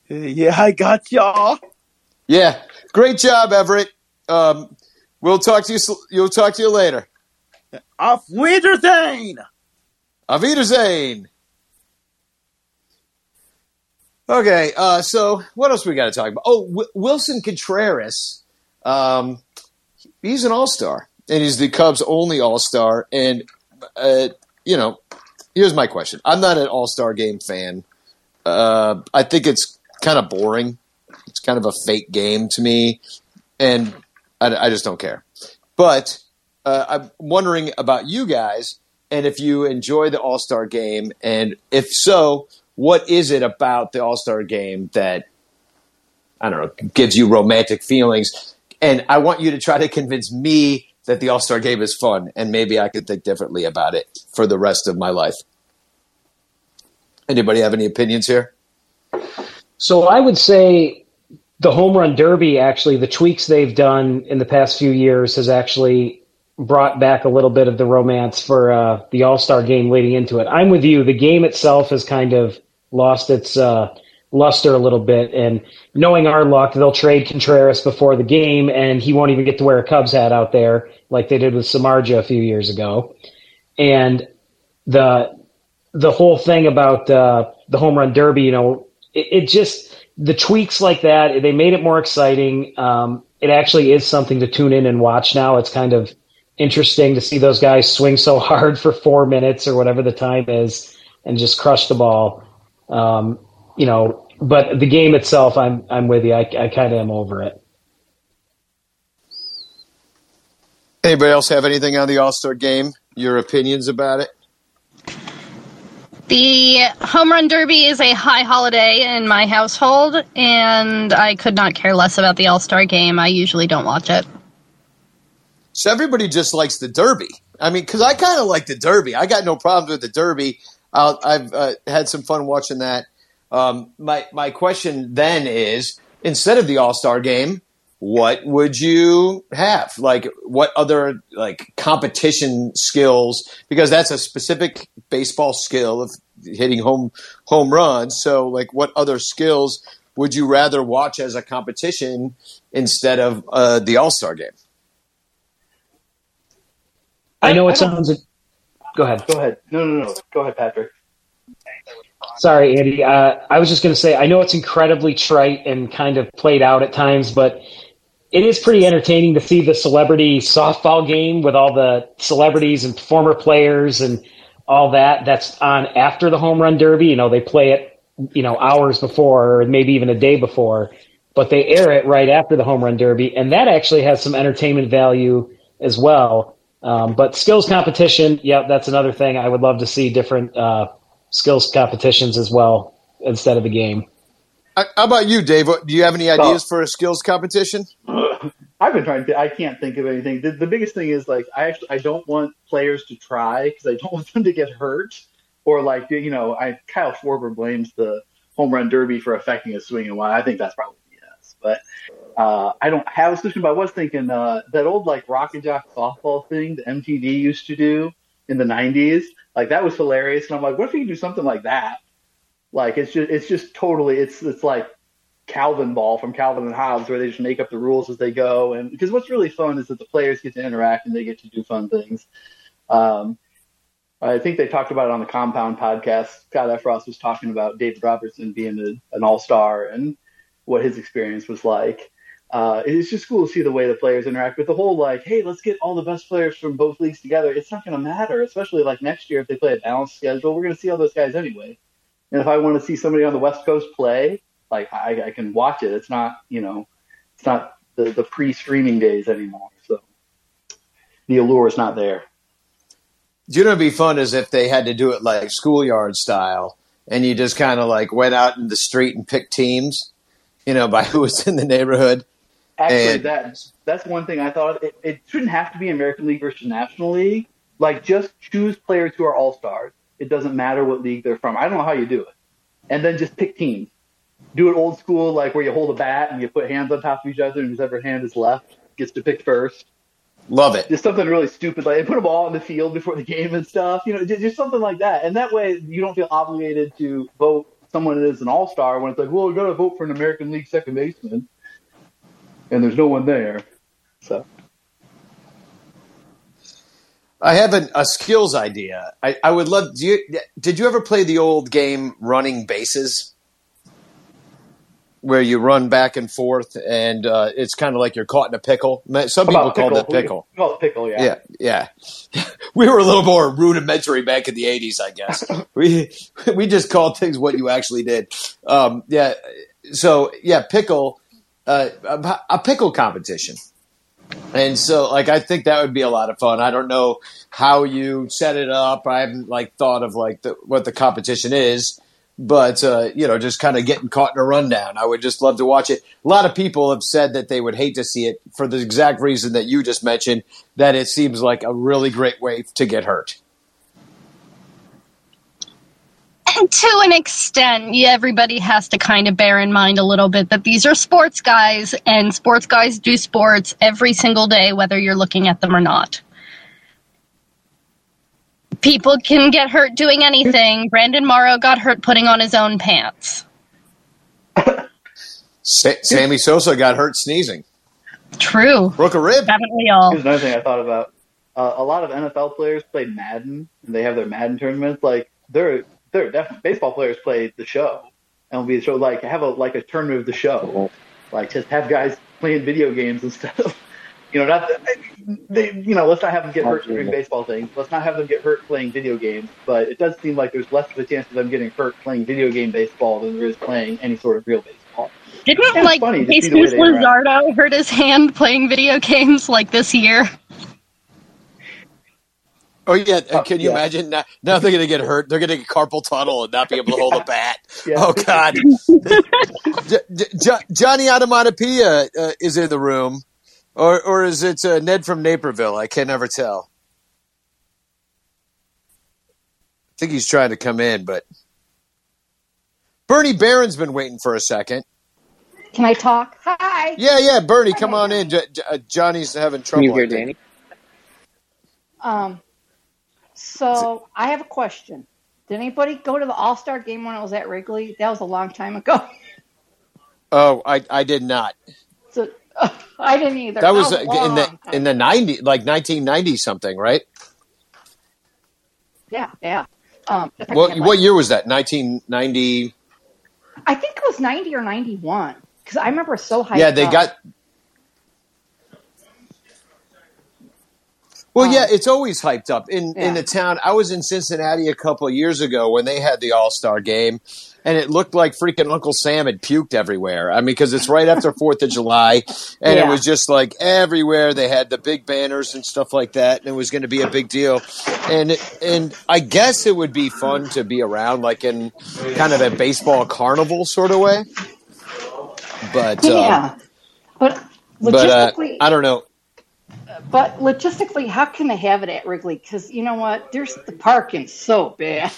Yeah, I got y'all. Yeah, great job, Everett. Um, we'll talk to you. You'll talk to you later. Auf Wiedersehen. Auf Wiedersehen. Okay, uh, so what else we got to talk about? Oh, w- Willson Contreras. Um, he's an all star, and he's the Cubs' only all star. And, uh, you know, here's my question I'm not an all star game fan. Uh, I think it's kind of boring. It's kind of a fake game to me, and I, I just don't care. But uh, I'm wondering about you guys and if you enjoy the All Star game, and if so, what is it about the All Star game that I don't know gives you romantic feelings? And I want you to try to convince me that the All Star game is fun, and maybe I could think differently about it for the rest of my life. Anybody have any opinions here? So I would say the home run derby, actually, the tweaks they've done in the past few years has actually brought back a little bit of the romance for uh, the All Star game leading into it. I'm with you. The game itself has kind of lost its uh, luster a little bit, and knowing our luck, they'll trade Contreras before the game, and he won't even get to wear a Cubs hat out there like they did with Samardzija a few years ago. And the the whole thing about uh, the home run derby, you know, it, it just the tweaks like that they made it more exciting. Um, it actually is something to tune in and watch now. It's kind of interesting to see those guys swing so hard for four minutes or whatever the time is and just crush the ball. Um, you know, but the game itself, I'm I'm with you. I, I kind of am over it. Anybody else have anything on the All Star game? Your opinions about it? The home run derby is a high holiday in my household, and I could not care less about the All Star game. I usually don't watch it. So everybody just likes the Derby. I mean, because I kind of like the Derby. I got no problems with the Derby. I'll, I've uh, had some fun watching that. Um, my my question then is, instead of the All Star game, what would you have? Like, what other like competition skills? Because that's a specific baseball skill of hitting home home runs. So, like, what other skills would you rather watch as a competition instead of uh, the All Star game? I know it don't- sounds. Go ahead. Go ahead. No, no, no. Go ahead, Patrick. Sorry, Andy. Uh, I was just going to say, I know it's incredibly trite and kind of played out at times, but it is pretty entertaining to see the celebrity softball game with all the celebrities and former players and all that. That's on after the home run derby. You know, they play it, you know, hours before or maybe even a day before, but they air it right after the home run derby, and that actually has some entertainment value as well. Um, but skills competition, yeah, that's another thing. I would love to see different uh, skills competitions as well instead of the game. Uh, How about you, Dave? Do you have any ideas for a skills competition? I've been trying to. I can't think of anything. The, the biggest thing is like I actually I don't want players to try because I don't want them to get hurt or like you know I Kyle Schwarber blames the home run derby for affecting his swing and why I think that's probably yes, but uh, I don't have a solution. But I was thinking uh, that old like rock and jock softball thing that MTV used to do in the '90s, like that was hilarious. And I'm like, what if we could do something like that? Like it's just it's just totally it's it's like Calvin ball from Calvin and Hobbes, where they just make up the rules as they go. And because what's really fun is that the players get to interact and they get to do fun things. Um, I think they talked about it on the Compound podcast. Scott Effross was talking about David Robertson being a, an all star and what his experience was like. Uh, it's just cool to see the way the players interact. But the whole like, hey, let's get all the best players from both leagues together. It's not going to matter, especially like next year if they play a balanced schedule. We're going to see all those guys anyway. And if I want to see somebody on the West Coast play, like I, I can watch it. It's not, you know, it's not the, the pre-streaming days anymore. So the allure is not there. Do you know what'd be fun is if they had to do it like schoolyard style, and you just kind of like went out in the street and picked teams, you know, by who was in the neighborhood. Actually, And- that that's one thing I thought. It, it shouldn't have to be American League versus National League. Like, just choose players who are all stars. It doesn't matter what league they're from. I don't know how you do it, and then just pick teams. Do it old school, like where you hold a bat and you put hands on top of each other, and whoever hand is left gets to pick first. Love it. Just something really stupid, like they put them all on the field before the game and stuff. You know, just, just something like that. And that way, you don't feel obligated to vote someone as an all star when it's like, well, we got to vote for an American League second baseman, and there's no one there. So I have an, a skills idea. I, I would love. Do you, did you ever play the old game running bases, where you run back and forth, and uh, it's kind of like you're caught in a pickle? Some people called it pickle. call it pickle, yeah. Yeah, yeah. We were a little more rudimentary back in the '80s, I guess. we we just called things what you actually did. Um, yeah. So yeah, pickle, uh, a, a pickle competition. And so, like, I think that would be a lot of fun. I don't know how you set it up. I haven't like thought of like the, what the competition is, but uh, you know, just kind of getting caught in a rundown. I would just love to watch it. A lot of people have said that they would hate to see it for the exact reason that you just mentioned. That it seems like a really great way to get hurt. And to an extent, everybody has to kind of bear in mind a little bit that these are sports guys, and sports guys do sports every single day, whether you're looking at them or not. People can get hurt doing anything. Brandon Morrow got hurt putting on his own pants. Sa- Sammy Sosa got hurt sneezing, True. broke a rib. Haven't we all? Here's another thing I thought about. Uh, a lot of NFL players play Madden, and they have their Madden tournaments. Like they're they're definitely baseball players play the show, and the show like have a like a tournament of the show, like just have guys playing video games and stuff. You know, not they, you know, let's not have them get hurt during baseball things. Let's not have them get hurt playing video games. But it does seem like there's less of a chance of them getting hurt playing video game baseball than there is playing any sort of real baseball. Didn't like funny Jesus. Luzardo hurt his hand playing video games like this year? Oh yeah, uh, can you yeah. imagine? Now, now they're going to get hurt. They're going to get carpal tunnel and not be able to hold a bat. Yeah. Oh God! J- J- J- Johnny Onomatopoeia uh, is in the room, or or is it uh, Ned from Naperville? I can never tell. I think he's trying to come in, but Bernie Barron's been waiting for a second. Can I talk? Hi. Yeah, yeah, Bernie, come on in. J- J- uh, Johnny's having trouble. you hear Danny? Um, so I have a question. Did anybody go to the All Star game when it was at Wrigley? That was a long time ago. Oh, I I did not. So I didn't either. That was a uh, in the time. in the ninety like nineteen ninety something, right? yeah, yeah. Um, I What can't what like- year was that? Nineteen ninety. I think it was ninety or ninety one because I remember so high. Yeah, they up. got. Well, Um, yeah, it's always hyped up in in the town. I was in Cincinnati a couple of years ago when they had the All Star game, and it looked like freaking Uncle Sam had puked everywhere. I mean, because it's right after Fourth of July, and it was just like everywhere. They had the big banners and stuff like that, and it was going to be a big deal. And and I guess it would be fun to be around, like in kind of a baseball carnival sort of way. But uh, yeah, but but uh, I don't know. But logistically, how can they have it at Wrigley? Because you know what? There's the parking's so bad.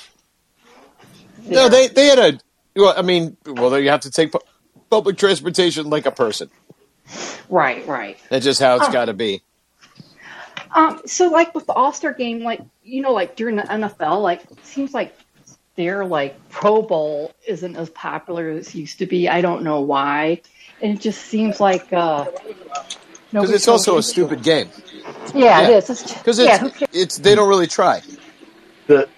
No, they they had a. Well, I mean, well, you have to take public transportation like a person. Right, right. That's just how it's Oh. got to be. Um, so like with the All Star game, like you know, like during the NFL, like it seems like their like Pro Bowl isn't as popular as it used to be. I don't know why. And it just seems like uh Because it's also a into stupid game. Yeah, Yeah. it is. It's, Because yeah, it's who it's they don't really try. The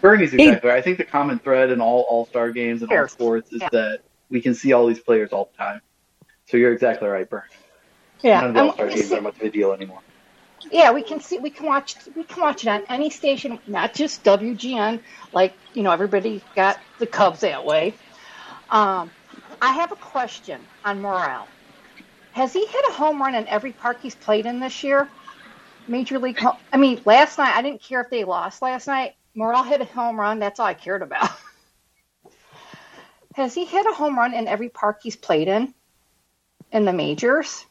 Bernie's exactly right. I think the common thread in all All Star games and all sports is Yeah. that we can see all these players all the time. So you're exactly right, Bernie. Yeah, None of the I All Star mean, games are much of a deal anymore. yeah, we can see, we can watch, we can watch it on any station, not just WGN. Like you know, everybody got the Cubs that way. Um, I have a question on Morel. Has he hit a home run in every park he's played in this year? Major League. Ho- I mean, last night I didn't care if they lost last night. Morel hit a home run. That's all I cared about. Has he hit a home run in every park he's played in? In the majors?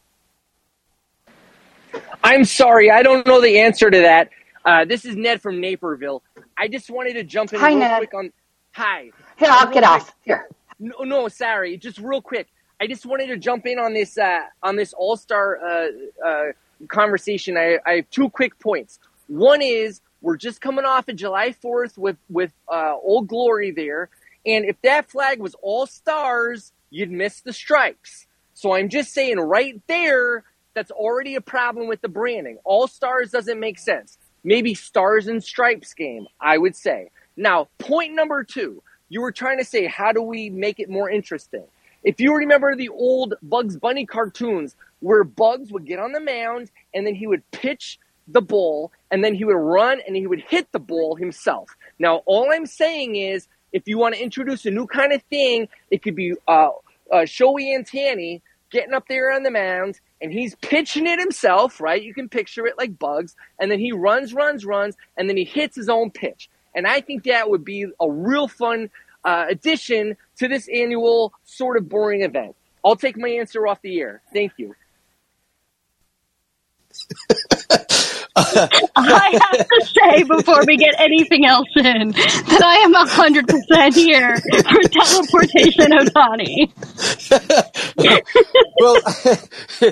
I'm sorry, I don't know the answer to that. Uh, this is Ned from Naperville. I just wanted to jump in Hi, real Ned. quick on. Hi. Here, I'll Real get quick. off. Here. No, no, sorry. Just real quick. I just wanted to jump in on this uh, on this All Star uh, uh, conversation. I, I have two quick points. One is we're just coming off of July Fourth with with uh, Old Glory there, and if that flag was all stars, you'd miss the stripes. So I'm just saying right there, that's already a problem with the branding. All stars doesn't make sense. Maybe stars and stripes game, I would say. Now, point number two, you were trying to say, how do we make it more interesting? If you remember the old Bugs Bunny cartoons where Bugs would get on the mound and then he would pitch the ball and then he would run and he would hit the ball himself. Now, all I'm saying is if you want to introduce a new kind of thing, it could be uh, uh, Shohei getting up there on the mound and he's pitching it himself, right? You can picture it like Bugs, and then he runs, runs, runs, and then he hits his own pitch. And I think that would be a real fun uh, addition to this annual sort of boring event. I'll take my answer off the air. Thank you. I have to say before we get anything else in that I am hundred percent here for teleportation Ohtani. well,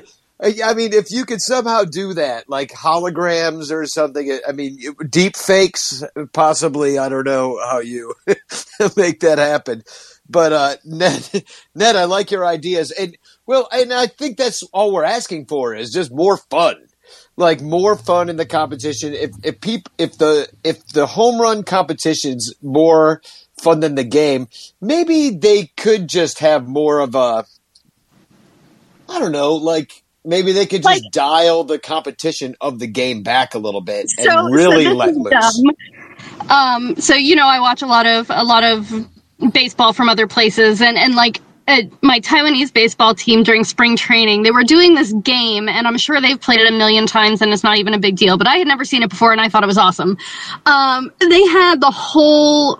I mean, if you could somehow do that, like holograms or something, I mean, deep fakes, possibly. I don't know how you make that happen. But uh, Ned, Ned, I like your ideas, and well, and I think that's all we're asking for is just more fun, like more fun in the competition. If if peop, if the if the home run competition's more fun than the game, maybe they could just have more of a I don't know, like maybe they could just Like- dial the competition of the game back a little bit and So, really so let loose. dumb. Um, so you know, I watch a lot of a lot of baseball from other places, and and like uh, my Taiwanese baseball team during spring training, they were doing this game, and I'm sure they've played it a million times, and it's not even a big deal. But I had never seen it before, and I thought it was awesome. Um, they had the whole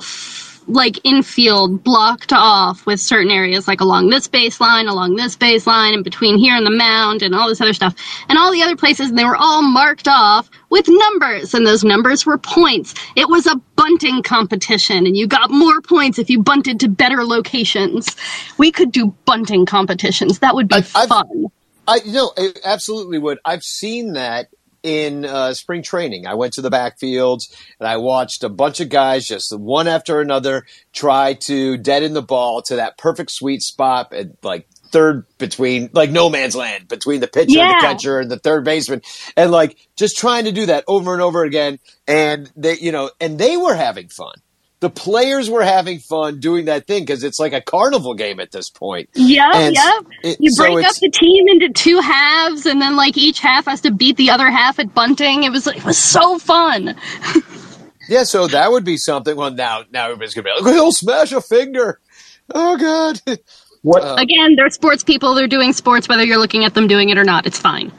like infield blocked off with certain areas like along this baseline, along this baseline, and between here and the mound and all this other stuff. And all the other places, and they were all marked off with numbers, and those numbers were points. It was a bunting competition and you got more points if you bunted to better locations. We could do bunting competitions. That would be fun. I you know it absolutely would. I've seen that in uh, spring training. I went to the backfields and I watched a bunch of guys just one after another try to dead in the ball to that perfect sweet spot at like third between like no man's land between the pitcher, Yeah. the catcher, and the third baseman, and like just trying to do that over and over again. And they, you know, and they were having fun. The players were having fun doing that thing because it's like a carnival game at this point. Yep, And yep. it- you so break up the team into two halves, and then like each half has to beat the other half at bunting. It was it was so fun. Yeah, so that would be something. Well, now now everybody's gonna be like, he'll smash a finger. Oh God. What Again, they're sports people. They're doing sports, whether you're looking at them doing it or not. It's fine.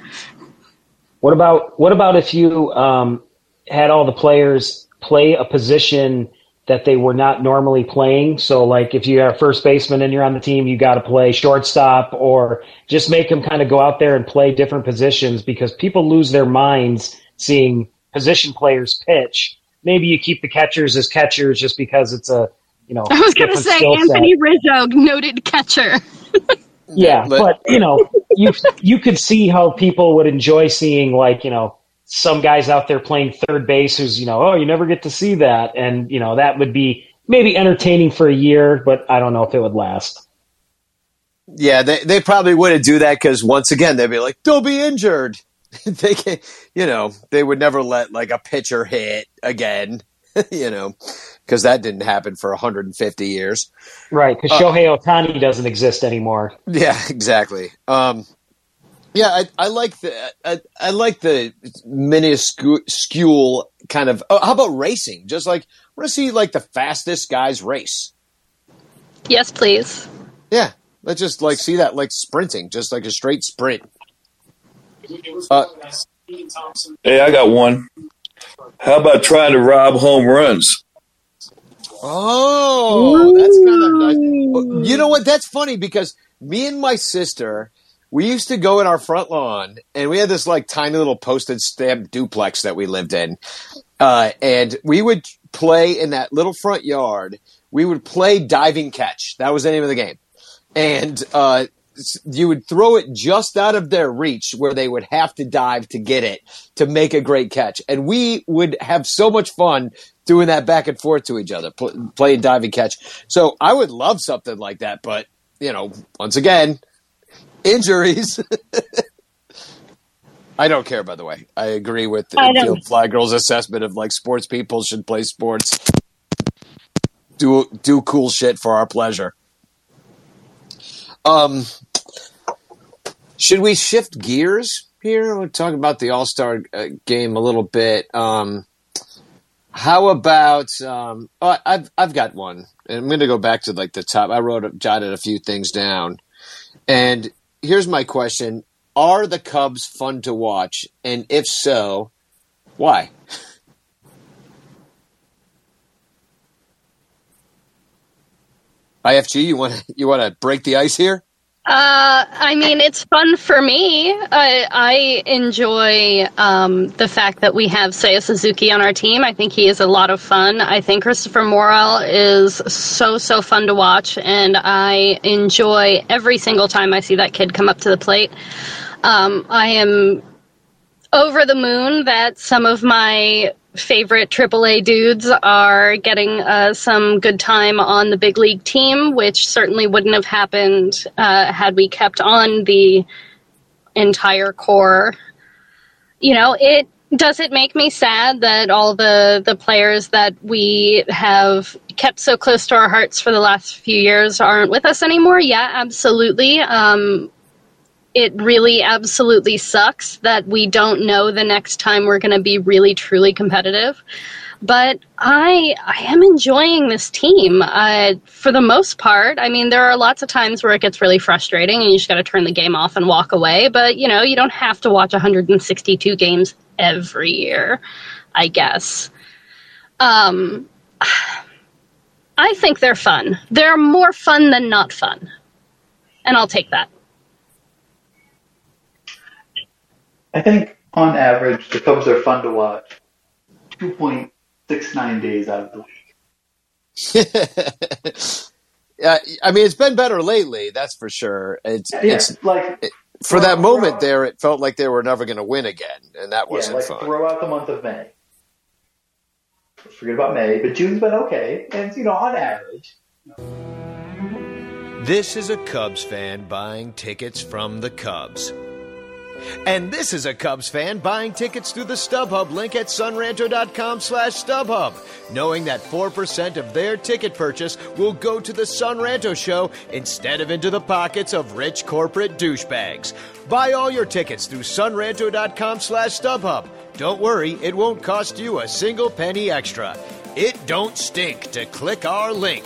What about what about if you um, had all the players play a position that they were not normally playing? So, like if you are a first baseman and you're on the team, you got to play shortstop, or just make them kind of go out there and play different positions because people lose their minds seeing position players pitch. Maybe you keep the catchers as catchers just because it's a you know. I was going to say skill set. Anthony Rizzo, noted catcher. Yeah, But- but you know, you you could see how people would enjoy seeing like you know some guys out there playing third base who's you know oh you never get to see that and you know that would be maybe entertaining for a year, but I don't know if it would last. Yeah, they they probably wouldn't do that because once again they'd be like, "Don't be injured." they can, you know, they would never let like a pitcher hit again, you know, because that didn't happen for 150 years. Right, because Uh, Shohei Ohtani doesn't exist anymore. Yeah, exactly. Um, yeah, I, I like the I, I like the minuscule kind of. Oh, how about racing? Just like I want to see like the fastest guys race. Yes, please. Yeah, let's just like see that like sprinting, just like a straight sprint. Uh, Hey, I got one. How about trying to rob home runs? Oh, that's kind of nice. You know what? That's funny because me and my sister, we used to go in our front lawn, and we had this like tiny little postage stamp duplex that we lived in, uh, and we would play in that little front yard. We would play diving catch. That was the name of the game, and uh, you would throw it just out of their reach where they would have to dive to get it to make a great catch. And we would have so much fun doing that back and forth to each other, pl- playing diving catch. So I would love something like that, but you know, once again, injuries. I don't care, by the way. I agree with don't- Fly Girl's assessment of like sports people should play sports, do do cool shit for our pleasure. Um, should we shift gears here? We'll talk about the All Star uh, game a little bit. Um, how about um, oh, I've I've got one. I'm going to go back to like the top. I wrote jotted a few things down, and here's my question: Are the Cubs fun to watch? And if so, why? IFG, you want to you want to break the ice here? Uh, I mean, it's fun for me. I, I enjoy um, the fact that we have Seiya Suzuki on our team. I think he is a lot of fun. I think Christopher Morel is so, so fun to watch, and I enjoy every single time I see that kid come up to the plate. Um, I am over the moon that some of my favorite AAA dudes are getting uh, some good time on the big league team, which certainly wouldn't have happened uh, had we kept on the entire core. You know, it does it make me sad that all the the players that we have kept so close to our hearts for the last few years aren't with us anymore? Yeah, absolutely. Um, it really absolutely sucks that we don't know the next time we're going to be really truly competitive. But I I am enjoying this team uh, for the most part. I mean, there are lots of times where it gets really frustrating and you just got to turn the game off and walk away. But you know, you don't have to watch 162 games every year, I guess. Um, I think they're fun. They're more fun than not fun, and I'll take that. I think on average the Cubs are fun to watch. 2.69 days out of the week. yeah, I mean, it's been better lately. That's for sure. It's, Yeah, it's like it- for that moment there. It felt like they were never going to win again, and that wasn't like fun. throw out the month of May. Forget about May, but June's been okay, and you know, on average, This is a Cubs fan buying tickets from the Cubs. And this is a Cubs fan buying tickets through the StubHub link at sonranto.com slash StubHub, knowing that 4% of their ticket purchase will go to the Sonranto show instead of into the pockets of rich corporate douchebags. Buy all your tickets through sonranto.com slash StubHub. Don't worry, it won't cost you a single penny extra. It don't stink to click our link.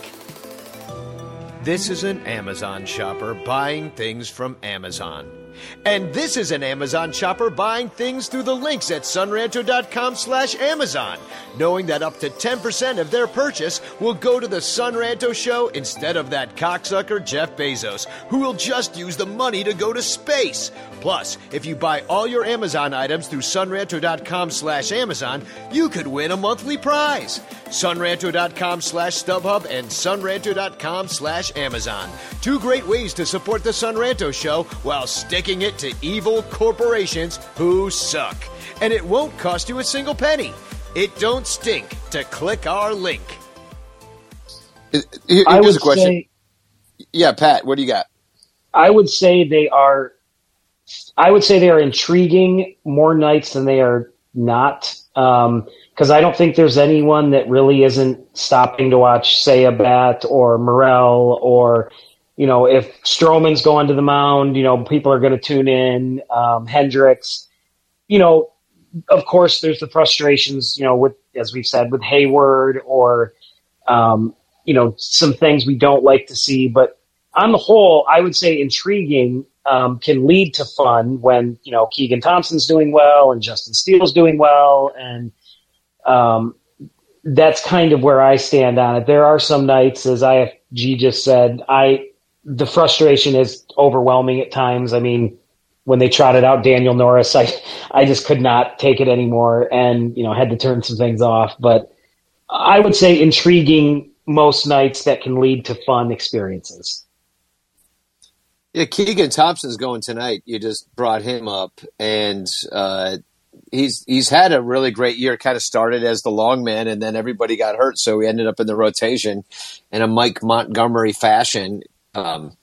This is an Amazon shopper buying things from Amazon. And this is an Amazon shopper buying things through the links at sonranto.com slash Amazon, knowing that up to 10% of their purchase will go to the Sonranto show instead of that cocksucker Jeff Bezos, who will just use the money to go to space. Plus, if you buy all your Amazon items through sonranto.com slash Amazon, you could win a monthly prize. Sonranto.com slash StubHub and sonranto.com slash Amazon. Two great ways to support the Sonranto show while sticking it to evil corporations who suck. And it won't cost you a single penny. It don't stink to click our link. Uh, here- Here's I a would question. say yeah, Pat, what do you got? I would say they are. I would say they are intriguing more nights than they are not. Because I don't think there's anyone that really isn't stopping to watch, say, a bat or Morel or, you know, if Stroman's going to the mound, you know, people are going to tune in. Um, Hendricks, you know, of course, there's the frustrations, you know, with as we've said with Hayward or, um, you know, some things we don't like to see, but on the whole, I would say intriguing um, can lead to fun when you know Keegan Thompson's doing well and Justin Steele's doing well, and um, that's kind of where I stand on it. There are some nights, as IFG just said, I the frustration is overwhelming at times. I mean, when they trotted out Daniel Norris, I I just could not take it anymore, and you know had to turn some things off. But I would say intriguing most nights that can lead to fun experiences. Yeah, Keegan Thompson's going tonight. You just brought him up, and uh, he's he's had a really great year. Kind of started as the long man, and then everybody got hurt, so he ended up in the rotation in a Mike Montgomery fashion. Um,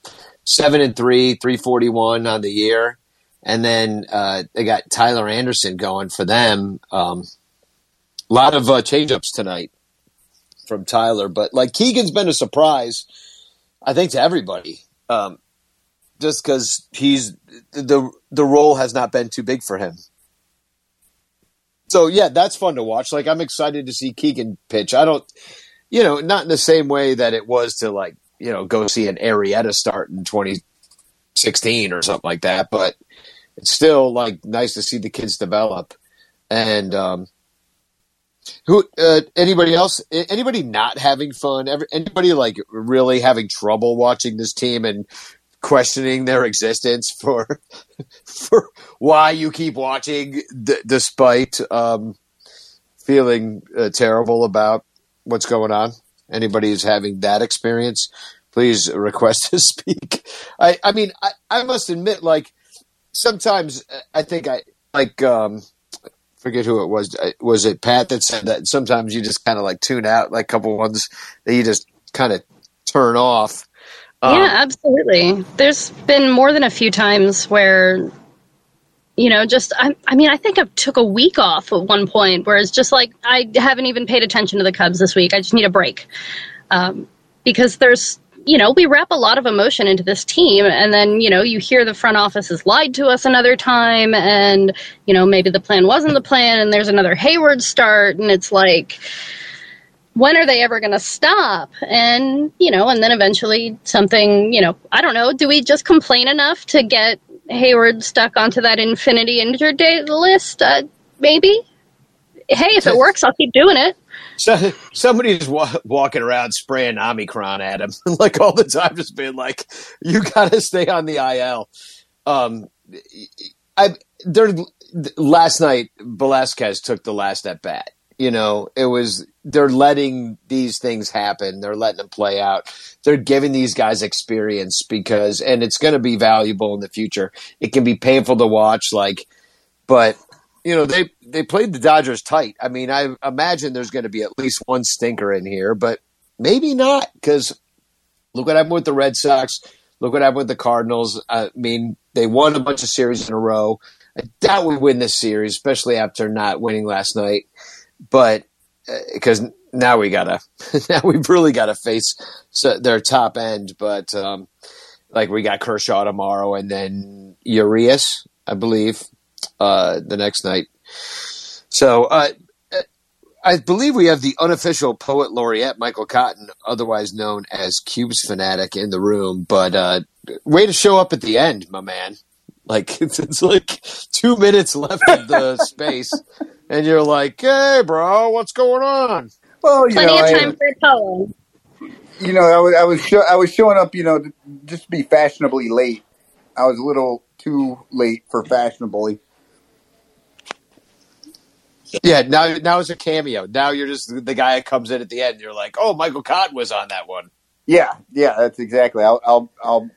seven and three, three forty one on the year, and then uh, they got Tyler Anderson going for them. Um, a lot of uh, changeups tonight from Tyler, but like Keegan's been a surprise, I think, to everybody. Um, just because he's the the role has not been too big for him. So yeah, that's fun to watch. Like I'm excited to see Keegan pitch. I don't, you know, not in the same way that it was to like you know go see an Arrieta start in 2016 or something like that. But it's still like nice to see the kids develop. And um, who uh, anybody else? Anybody not having fun? Anybody like really having trouble watching this team and questioning their existence for for why you keep watching d- despite um, feeling uh, terrible about what's going on. Anybody who's having that experience, please request to speak. I, I mean, I, I must admit, like sometimes I think I like um, forget who it was. Was it Pat that said that sometimes you just kind of like tune out, like a couple ones that you just kind of turn off. Um, yeah, absolutely. There's been more than a few times where, you know, just I, I mean, I think I took a week off at one point where it's just like I haven't even paid attention to the Cubs this week. I just need a break um, because there's, you know, we wrap a lot of emotion into this team, and then you know you hear the front office has lied to us another time, and you know maybe the plan wasn't the plan, and there's another Hayward start, and it's like when are they ever going to stop? And, you know, and then eventually something, you know, I don't know, do we just complain enough to get Hayward stuck onto that infinity injured day list? Uh, maybe. Hey, if it works, I'll keep doing it. So somebody's wa- walking around spraying Omicron at him like all the time, just being like, "You got to stay on the IL." Um, I there last night, Velazquez took the last at bat, You know, it was they're letting these things happen. They're letting them play out. They're giving these guys experience because, and it's going to be valuable in the future. It can be painful to watch, like, but you know they they played the Dodgers tight. I mean, I imagine there's going to be at least one stinker in here, but maybe not because look what happened with the Red Sox. Look what happened with the Cardinals. I mean, they won a bunch of series in a row. I doubt we win this series, especially after not winning last night. But because now we gotta, now we've really got to face their top end. But um, like we got Kershaw tomorrow, and then Urias, I believe, uh, the next night. So uh, I believe we have the unofficial poet laureate, Michael Cotton, otherwise known as Cubes Fanatic, in the room. But uh, way to show up at the end, my man. Like it's, it's like two minutes left of the space, and you're like, "Hey, bro, what's going on?" Well, you Plenty know, of I, time for a poem. you know, I was I was show, I was showing up, you know, just to be fashionably late. I was a little too late for fashionably. Yeah, now now it's a cameo. Now you're just the guy that comes in at the end. And you're like, "Oh, Michael Cotton was on that one." Yeah, yeah, that's exactly. I'll I'll I'll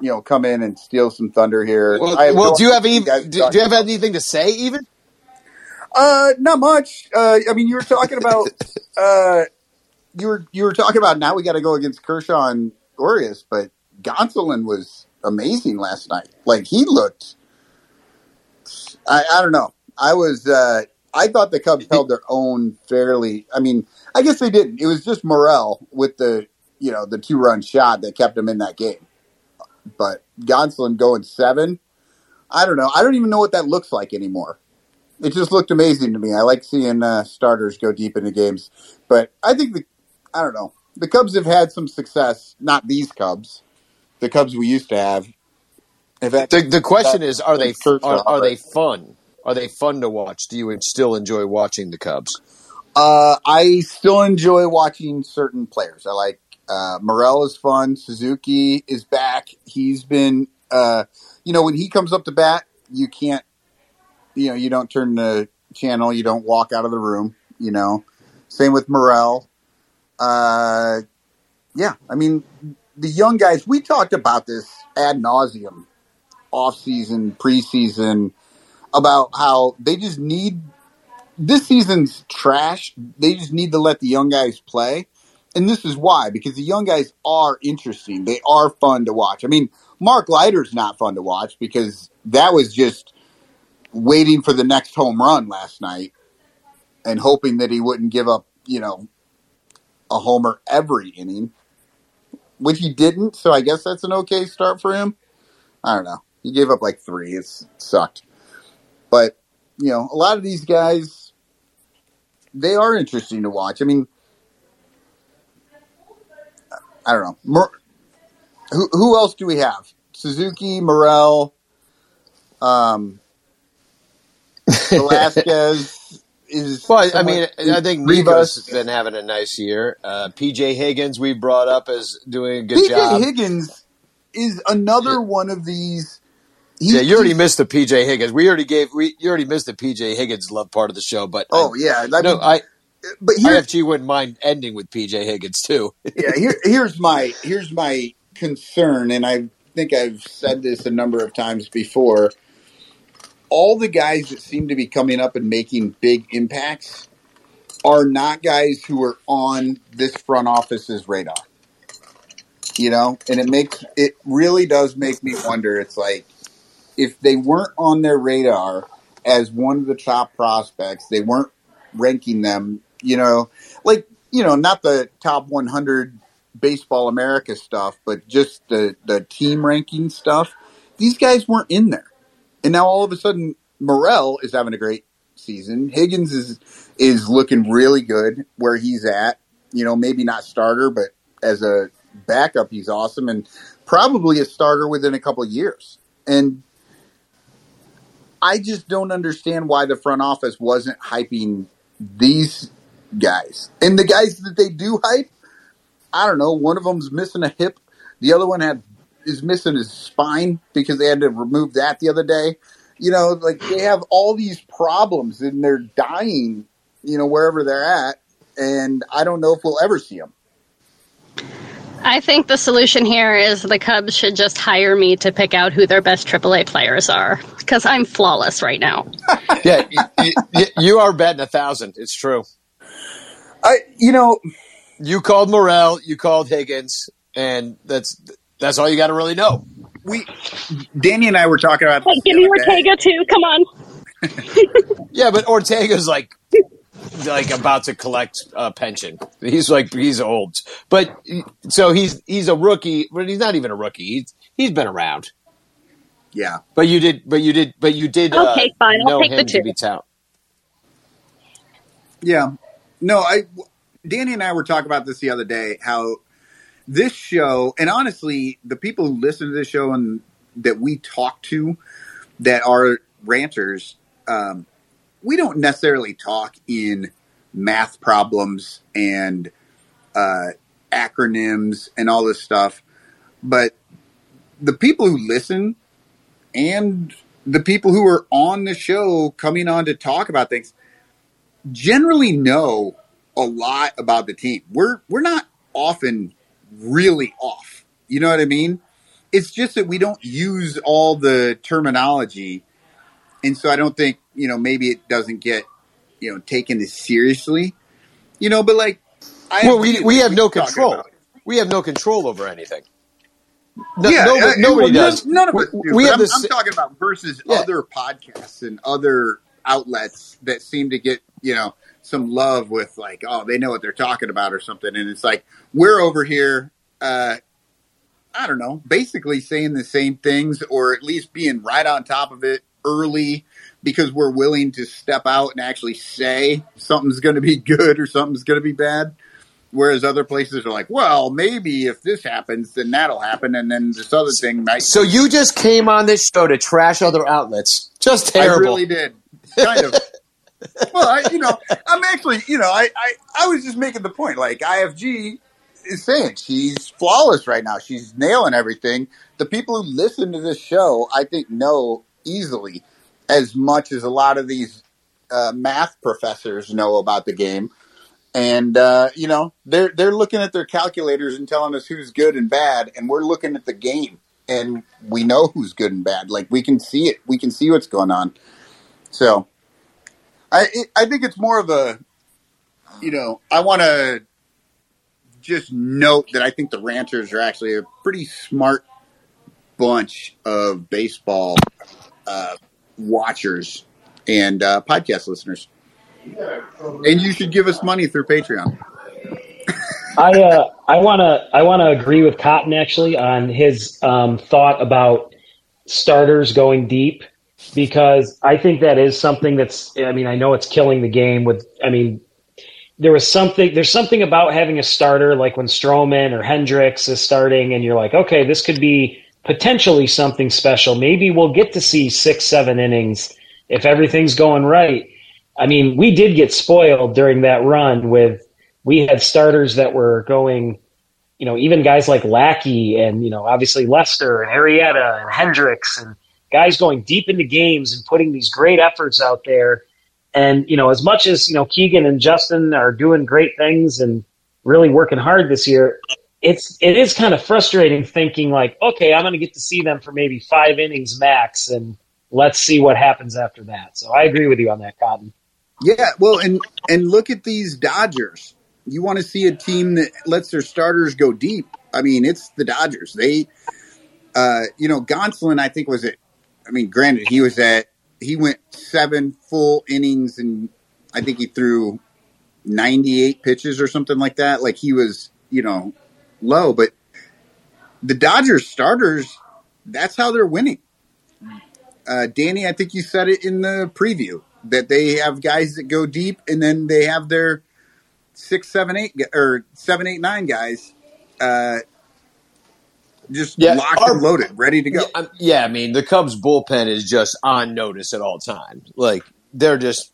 you know come in and steal some thunder here. Well, I well do you have even, what you guys do, do you have anything to say? Even Uh, not much. Uh, I mean, you were talking about uh, you were you were talking about now we got to go against Kershaw and Urias, but Gonsolin was amazing last night. Like he looked. I I don't know. I was. Uh, I thought the Cubs held their own fairly. I mean, I guess they didn't. It was just Morel with the you know the two run shot that kept him in that game. But Gonsolin going seven. I don't know. I don't even know what that looks like anymore. It just looked amazing to me. I like seeing uh, starters go deep into games, but I think the I don't know. The Cubs have had some success. Not these Cubs, the Cubs we used to have. Had the the question is, are they are, are they fun? Are they fun to watch? Do you still enjoy watching the Cubs? Uh, I still enjoy watching certain players. I like uh, Morel is fun. Suzuki is back. He's been, uh, you know, when he comes up to bat, you can't, you know, you don't turn the channel. You don't walk out of the room. You know, same with Morel. Uh, yeah, I mean, the young guys. We talked about this ad nauseum, off season, preseason, about how they just need this season's trash. They just need to let the young guys play. And this is why, because the young guys are interesting. They are fun to watch. I mean, Mark Leiter's not fun to watch because that was just waiting for the next home run last night and hoping that he wouldn't give up, you know, a homer every inning, which he didn't. So I guess that's an okay start for him. I don't know. He gave up like three. It's it sucked. But, you know, a lot of these guys, they are interesting to watch. I mean, I don't know. Who, who else do we have? Suzuki, Morel, um, Velazquez is. Well, I mean, I think Rivas. Nico's been having a nice year. Uh, PJ Higgins, we brought up as doing a good PJ job. PJ Higgins is another one of these. he- yeah, you already missed the PJ Higgins. We already gave we you already missed the PJ Higgins love part of the show, but Oh I, yeah, I no, mean, I but here, IFG wouldn't mind ending with PJ Higgins too. yeah, here, here's my here's my concern, and I think I've said this a number of times before. All the guys that seem to be coming up and making big impacts are not guys who are on this front office's radar. You know, and it makes it really does make me wonder. It's like if they weren't on their radar as one of the top prospects, they weren't ranking them. You know, like you know, not the top 100 baseball America stuff, but just the the team ranking stuff. These guys weren't in there, and now all of a sudden, Morel is having a great season. Higgins is is looking really good where he's at. You know, maybe not starter, but as a backup, he's awesome, and probably a starter within a couple of years. And I just don't understand why the front office wasn't hyping these guys. And the guys that they do hype, I don't know. One of them's missing a hip. The other one had is missing his spine because they had to remove that the other day. You know, like they have all these problems and they're dying you know, wherever they're at. And I don't know if we'll ever see them. I think the solution here is the Cubs should just hire me to pick out who their best AAA players are because I'm flawless right now. yeah, you, you, you are betting a thousand. It's true. I, you know, you called Morel, you called Higgins, and that's that's all you got to really know. We, Danny and I were talking about. Hey, give me Ortega too. Come on. yeah, but Ortega's like like about to collect a pension. He's like he's old, but so he's he's a rookie, but he's not even a rookie. He's he's been around. Yeah, but you did, but you did, but you did. Okay, uh, fine. I'll take the two. be tout. Yeah. No, I Danny and I were talking about this the other day how this show and honestly the people who listen to this show and that we talk to that are ranters um, we don't necessarily talk in math problems and uh, acronyms and all this stuff but the people who listen and the people who are on the show coming on to talk about things generally know a lot about the team. We're we're not often really off. You know what I mean? It's just that we don't use all the terminology, and so I don't think you know maybe it doesn't get you know taken as seriously. You know, but like, I well, we we have no control. We have no control over anything. No, yeah, nobody, uh, nobody well, does. None, none of us do. we have I'm, this. I'm talking about versus Yeah. other podcasts and other outlets that seem to get you know some love with like, oh, they know what they're talking about or something, and it's like we're over here. Uh, I don't know, basically saying the same things or at least being right on top of it early because we're willing to step out and actually say something's going to be good or something's going to be bad. Whereas other places are like, well, maybe if this happens, then that'll happen, and then this other thing might. So you just came on this show to trash other outlets. Just terrible. I really did, kind of. well, I, you know, I'm actually, you know, I, I, I was just making the point. Like IFG is saying, she's flawless right now. She's nailing everything. The people who listen to this show, I think, know easily as much as a lot of these uh, math professors know about the game. And uh, you know, they're they're looking at their calculators and telling us who's good and bad, and we're looking at the game, and we know who's good and bad. Like we can see it, we can see what's going on. So, I I think it's more of a, you know, I want to just note that I think the Ranters are actually a pretty smart bunch of baseball uh, watchers and uh, podcast listeners. And you should give us money through Patreon. I uh, I want to I want to agree with Cotton actually on his um, thought about starters going deep because I think that is something that's I mean I know it's killing the game with I mean there was something there's something about having a starter like when Stroman or Hendricks is starting and you're like okay this could be potentially something special. Maybe we'll get to see six seven innings if everything's going right. I mean we did get spoiled during that run with we had starters that were going, you know, even guys like Lackey and, you know, obviously Lester and Arrieta and Hendricks and guys going deep into games and putting these great efforts out there. And, you know, as much as, you know, Keegan and Justin are doing great things and really working hard this year, it's it is kind of frustrating thinking like, okay, I'm going to get to see them for maybe five innings max, and let's see what happens after that. So I agree with you on that, Cotton. Yeah, well, and and look at these Dodgers. You want to see a team that lets their starters go deep. I mean, it's the Dodgers. They, uh, you know, Gonsolin, I think was it. I mean, granted, he was at he went seven full innings, and I think he threw ninety eight pitches or something like that. Like he was, you know, low. But the Dodgers starters, that's how they're winning. Uh, Danny, I think you said it in the preview that they have guys that go deep, and then they have their six, seven, eight, or seven, eight, nine guys, uh, just Yeah, locked our- and loaded, ready to go. Yeah, I'm- yeah, I mean the Cubs bullpen is just on notice at all times. Like they're just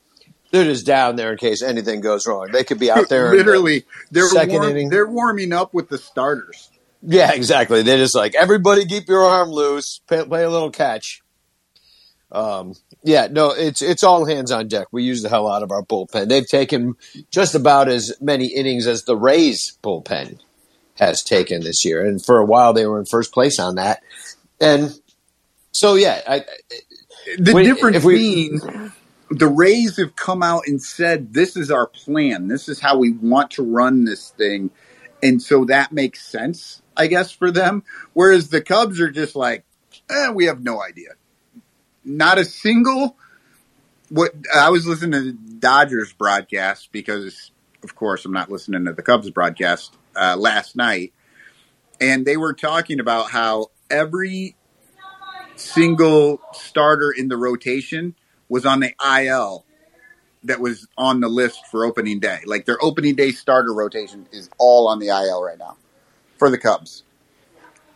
they're just down there in case anything goes wrong. They could be out there in the Literally, they're second warm- inning. they're warming up with the starters. Yeah, exactly. They're just like everybody keep your arm loose, play, play a little catch. Um, yeah, no, it's it's all hands on deck. We use the hell out of our bullpen. They've taken just about as many innings as the Rays bullpen has taken this year, and for a while they were in first place on that. And so, yeah, I, The we- difference if we- being the Rays have come out and said, this is our plan. This is how we want to run this thing. And so that makes sense, I guess, for them. Whereas the Cubs are just like, eh, we have no idea. Not a single. What I was listening to the Dodgers broadcast because, of course, I'm not listening to the Cubs broadcast uh, last night, and they were talking about how every single starter in the rotation was on the IL that was on the list for opening day. Like their opening day starter rotation is all on the IL right now for the Cubs.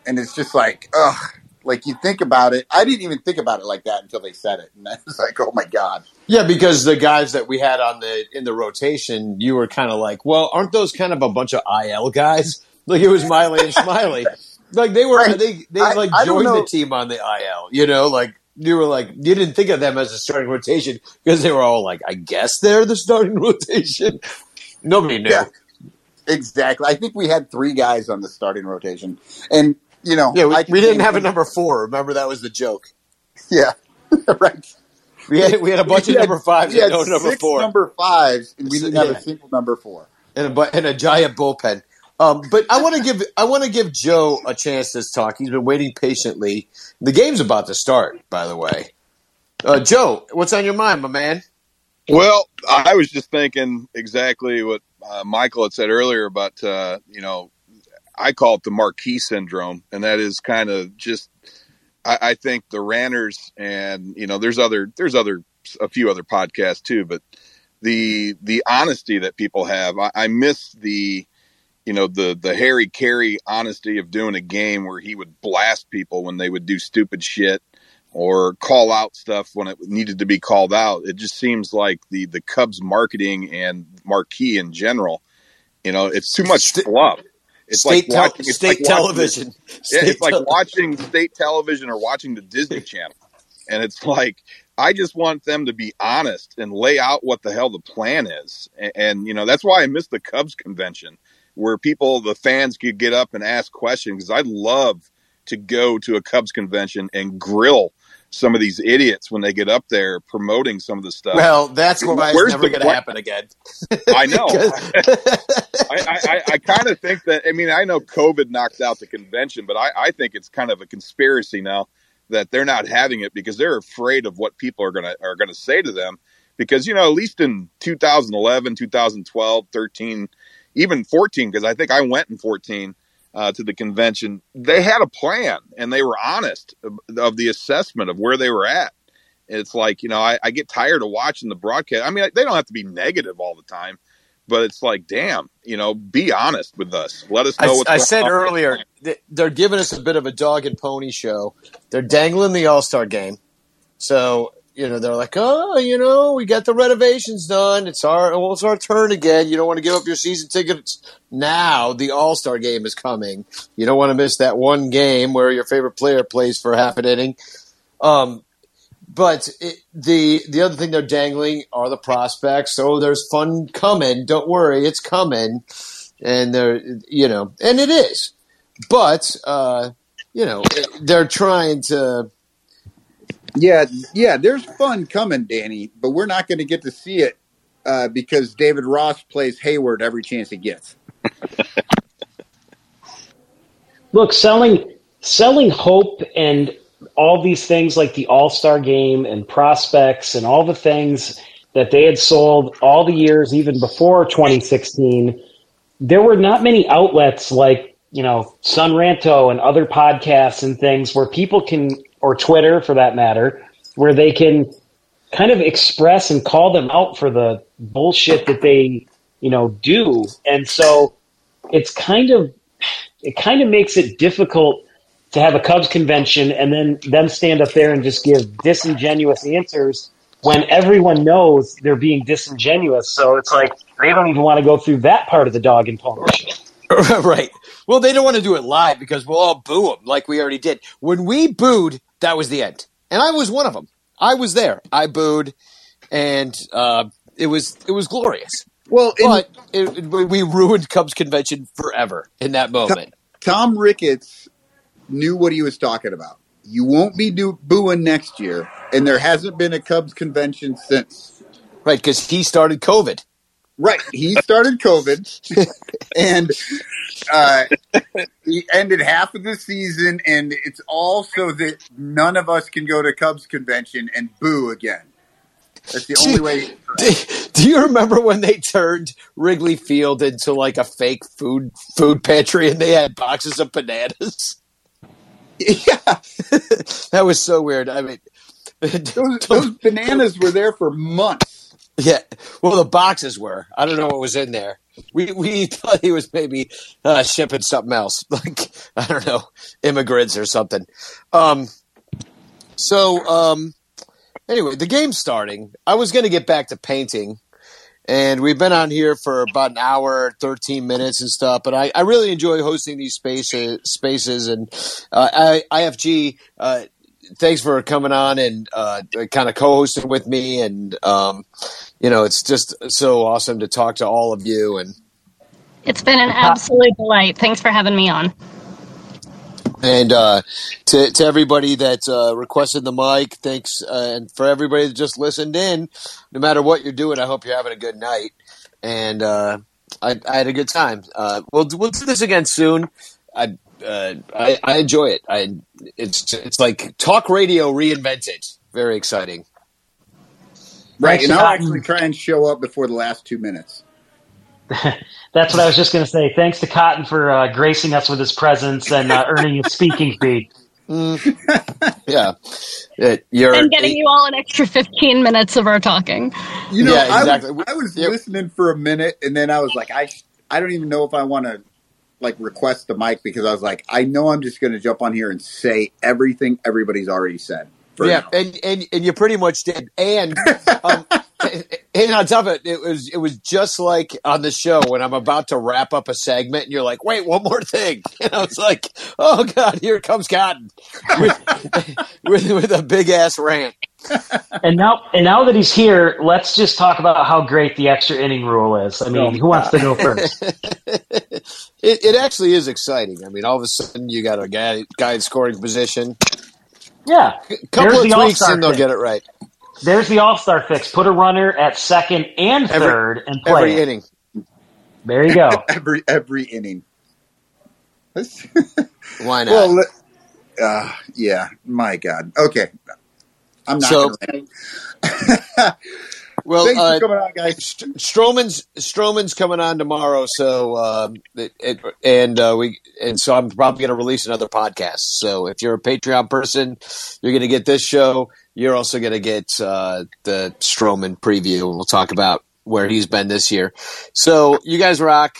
And it's just like, ugh. Like you think about it. I didn't even think about it like that until they said it. And I was like, oh my God. Yeah, because the guys that we had on the in the rotation, you were kind of like, well, aren't those kind of a bunch of IL guys? Like it was Miley and Smyly. Like they were, Right. they they I- like joined the team on the IL. You know, like you were like you didn't think of them as a starting rotation because they were all like, I guess they're the starting rotation. Nobody knew. Yeah. Exactly. I think we had three guys on the starting rotation. And, you know, Yeah, we, I we didn't have a number four. Remember that was the joke. Yeah. right. We had we had a bunch We of had- number fives we had no number six four. number fives, and we didn't have a single number four. and a, and a giant bullpen. Um, but I want to give I want to give Joe a chance to talk. He's been waiting patiently. The game's about to start, by the way. Uh, Joe, what's on your mind, my man? Well, I was just thinking exactly what uh, Michael had said earlier about, uh, you know, I call it the marquee syndrome, and that is kind of just. I, I think the Ranters and you know, there's other, there's other, a few other podcasts too, but the the honesty that people have, I, I miss the, you know, the the Harry Caray honesty of doing a game where he would blast people when they would do stupid shit or call out stuff when it needed to be called out. It just seems like the the Cubs marketing and marquee in general, you know, it's too much fluff. It's like State tel- watching it's state like watching- television. yeah, State it's like watching state television or watching the Disney Channel, and it's like I just want them to be honest and lay out what the hell the plan is, and, and you know that's why I missed the Cubs convention where people, the fans, could get up and ask questions because I'd love to go to a Cubs convention and grill some of these idiots when they get up there promoting some of the stuff. Well, that's why it's Where's never going to happen again. I know. I, I, I, I kind of think that. I mean, I know COVID knocked out the convention, but I, I think it's kind of a conspiracy now that they're not having it because they're afraid of what people are gonna are gonna say to them. Because you know, at least in 2011, 2012, 13, even 14, because I think I went in 14 uh, to the convention. They had a plan and they were honest of, of the assessment of where they were at. It's like you know, I, I get tired of watching the broadcast. I mean, they don't have to be negative all the time, but it's like, damn, you know, be honest with us. Let us know I, I said on. earlier, they're giving us a bit of a dog and pony show. They're dangling the All Star game. So, you know, they're like, oh, you know, we got the renovations done. It's our, well, it's our turn again. You don't want to give up your season tickets. Now the All Star game is coming. You don't want to miss that one game where your favorite player plays for half an inning. Um, but it, the the other thing they're dangling are the prospects. So there's fun coming. Don't worry, it's coming. And they're you know, and it is. But uh, you know, they're trying to. Yeah, yeah, there's fun coming, Danny, but we're not going to get to see it uh, because David Ross plays Heyward every chance he gets. Look, selling selling hope and all these things like the All Star Game and prospects and all the things that they had sold all the years even before 2016. There were not many outlets like you know Son Ranto and other podcasts and things where people can or Twitter for that matter where they can kind of express and call them out for the bullshit that they you know do and so it's kind of it kind of makes it difficult to have a Cubs convention and then them stand up there and just give disingenuous answers when everyone knows they're being disingenuous. So it's like they don't even want to go through that part of the dog and pony right. Well, they don't want to do it live because we'll all boo them like we already did. When we booed, that was the end. And I was one of them. I was there. I booed, and uh, it was it was glorious. Well, but it, it, we ruined Cubs convention forever in that moment. Tom Ricketts knew what he was talking about. You won't be do- booing next year, and there hasn't been a Cubs convention since. Right, because he started COVID. Right, he started COVID, and uh, he ended half of the season, and it's all so that none of us can go to Cubs convention and boo again. That's the only way. Do, do you remember when they turned Wrigley Field into like a fake food food pantry and they had boxes of bananas? Yeah, that was so weird. I mean, those, those bananas were there for months. Yeah, well, the boxes were. I don't know what was in there. We we thought he was maybe uh, shipping something else, like I don't know, immigrants or something. Um, so um, anyway, the game's starting. I was going to get back to painting, and we've been on here for about an hour, thirteen minutes and stuff. But I, I really enjoy hosting these spaces, spaces, and uh, I, IFG. Uh, thanks for coming on and uh, kind of co-hosting with me, and um, you know, it's just so awesome to talk to all of you. And It's been an absolute delight. Thanks for having me on. and uh, to to everybody that uh, requested the mic, thanks, uh, and for everybody that just listened in. No matter what you're doing, I hope you're having a good night. And uh, I, I had a good time. Uh, we'll we'll do this again soon. I, uh, I I enjoy it. I it's it's like talk radio reinvented. Very exciting. Right, and I'll actually try and show up before the last two minutes. That's what I was just going to say. Thanks to Cotton for uh, gracing us with his presence and uh, earning his speaking fee. Yeah, Uh, you're and getting you all an extra 15 minutes of our talking. You know, Yeah, I exactly. was, I was listening for a minute, and then I was like, I I don't even know if I want to like request the mic because I was like, I know I'm just going to jump on here and say everything everybody's already said. for yeah, now. and, and and you pretty much did. And um, and on top of it, it was it was just like on the show when I'm about to wrap up a segment, and you're like, "Wait, one more thing," and I was like, "Oh God, here comes Cotton with with, with a big ass rant." And now, and now that he's here, let's just talk about how great the extra inning rule is. I mean, who wants to go first? It, it actually is exciting. I mean, all of a sudden you got a guy guy in scoring position. Yeah, couple There's of the tweaks and they'll fix. get it right. There's the All Star fix. Put a runner at second and Every- third and play Every it. inning. There you go. every every inning. Why not? Well, uh, yeah, my God. Okay, I'm not. So- gonna rant. Well, Thanks for uh, coming on, guys. St- Stroman's Stroman's coming on tomorrow, so um, it, it, and uh, we and so I'm probably going to release another podcast. So if you're a Patreon person, you're going to get this show. You're also going to get uh, the Stroman preview, and we'll talk about where he's been this year. So you guys rock.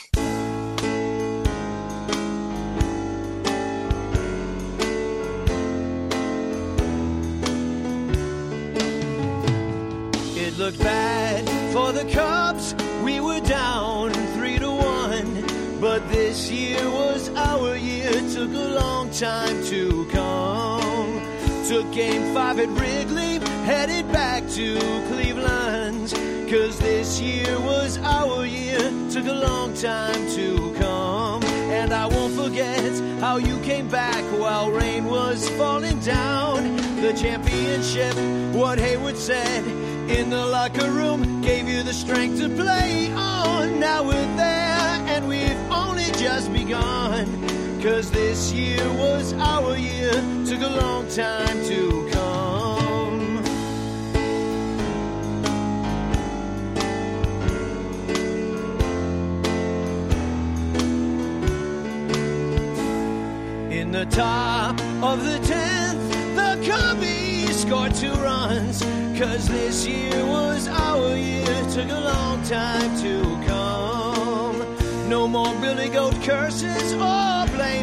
Time to come. Took game five at Wrigley, headed back to Cleveland. Cause this year was our year. Took a long time to come. And I won't forget how you came back while rain was falling down. The championship, what Heyward said in the locker room, gave you the strength to play on. Now we're there, and we've only just begun. Cause this year was our year, took a long time to come. In the top of the 10th, the Cubbies scored two runs. Cause this year was our year, took a long time to come. No more Billy Goat curses or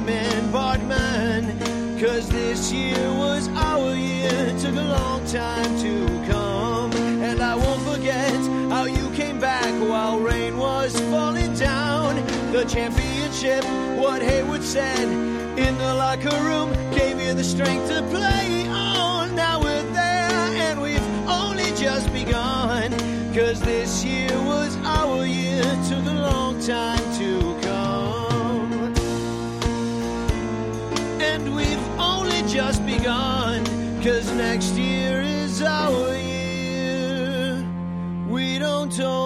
blaming Bartman. Cause this year was our year, took a long time to come. And I won't forget how you came back while rain was falling down. The championship, what Heyward said in the locker room, gave you the strength to play on. Now we're there and we've only just begun. Cause this year was our year, took a long time And we've only just begun, cause next year is our year. We don't only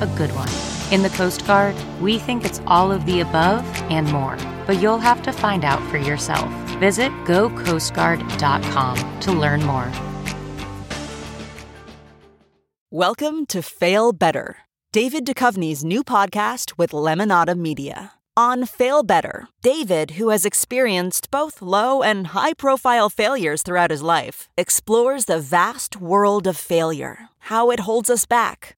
a good one? In the Coast Guard, we think it's all of the above and more, but you'll have to find out for yourself. Visit gocoastguard.com to learn more. Welcome to Fail Better, David Duchovny's new podcast with Lemonada Media. On Fail Better, David, who has experienced both low and high profile failures throughout his life, explores the vast world of failure, how it holds us back,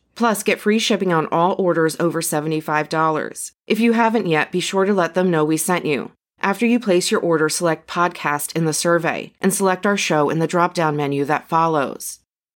Plus, get free shipping on all orders over $75. If you haven't yet, be sure to let them know we sent you. After you place your order, select podcast in the survey and select our show in the drop down menu that follows.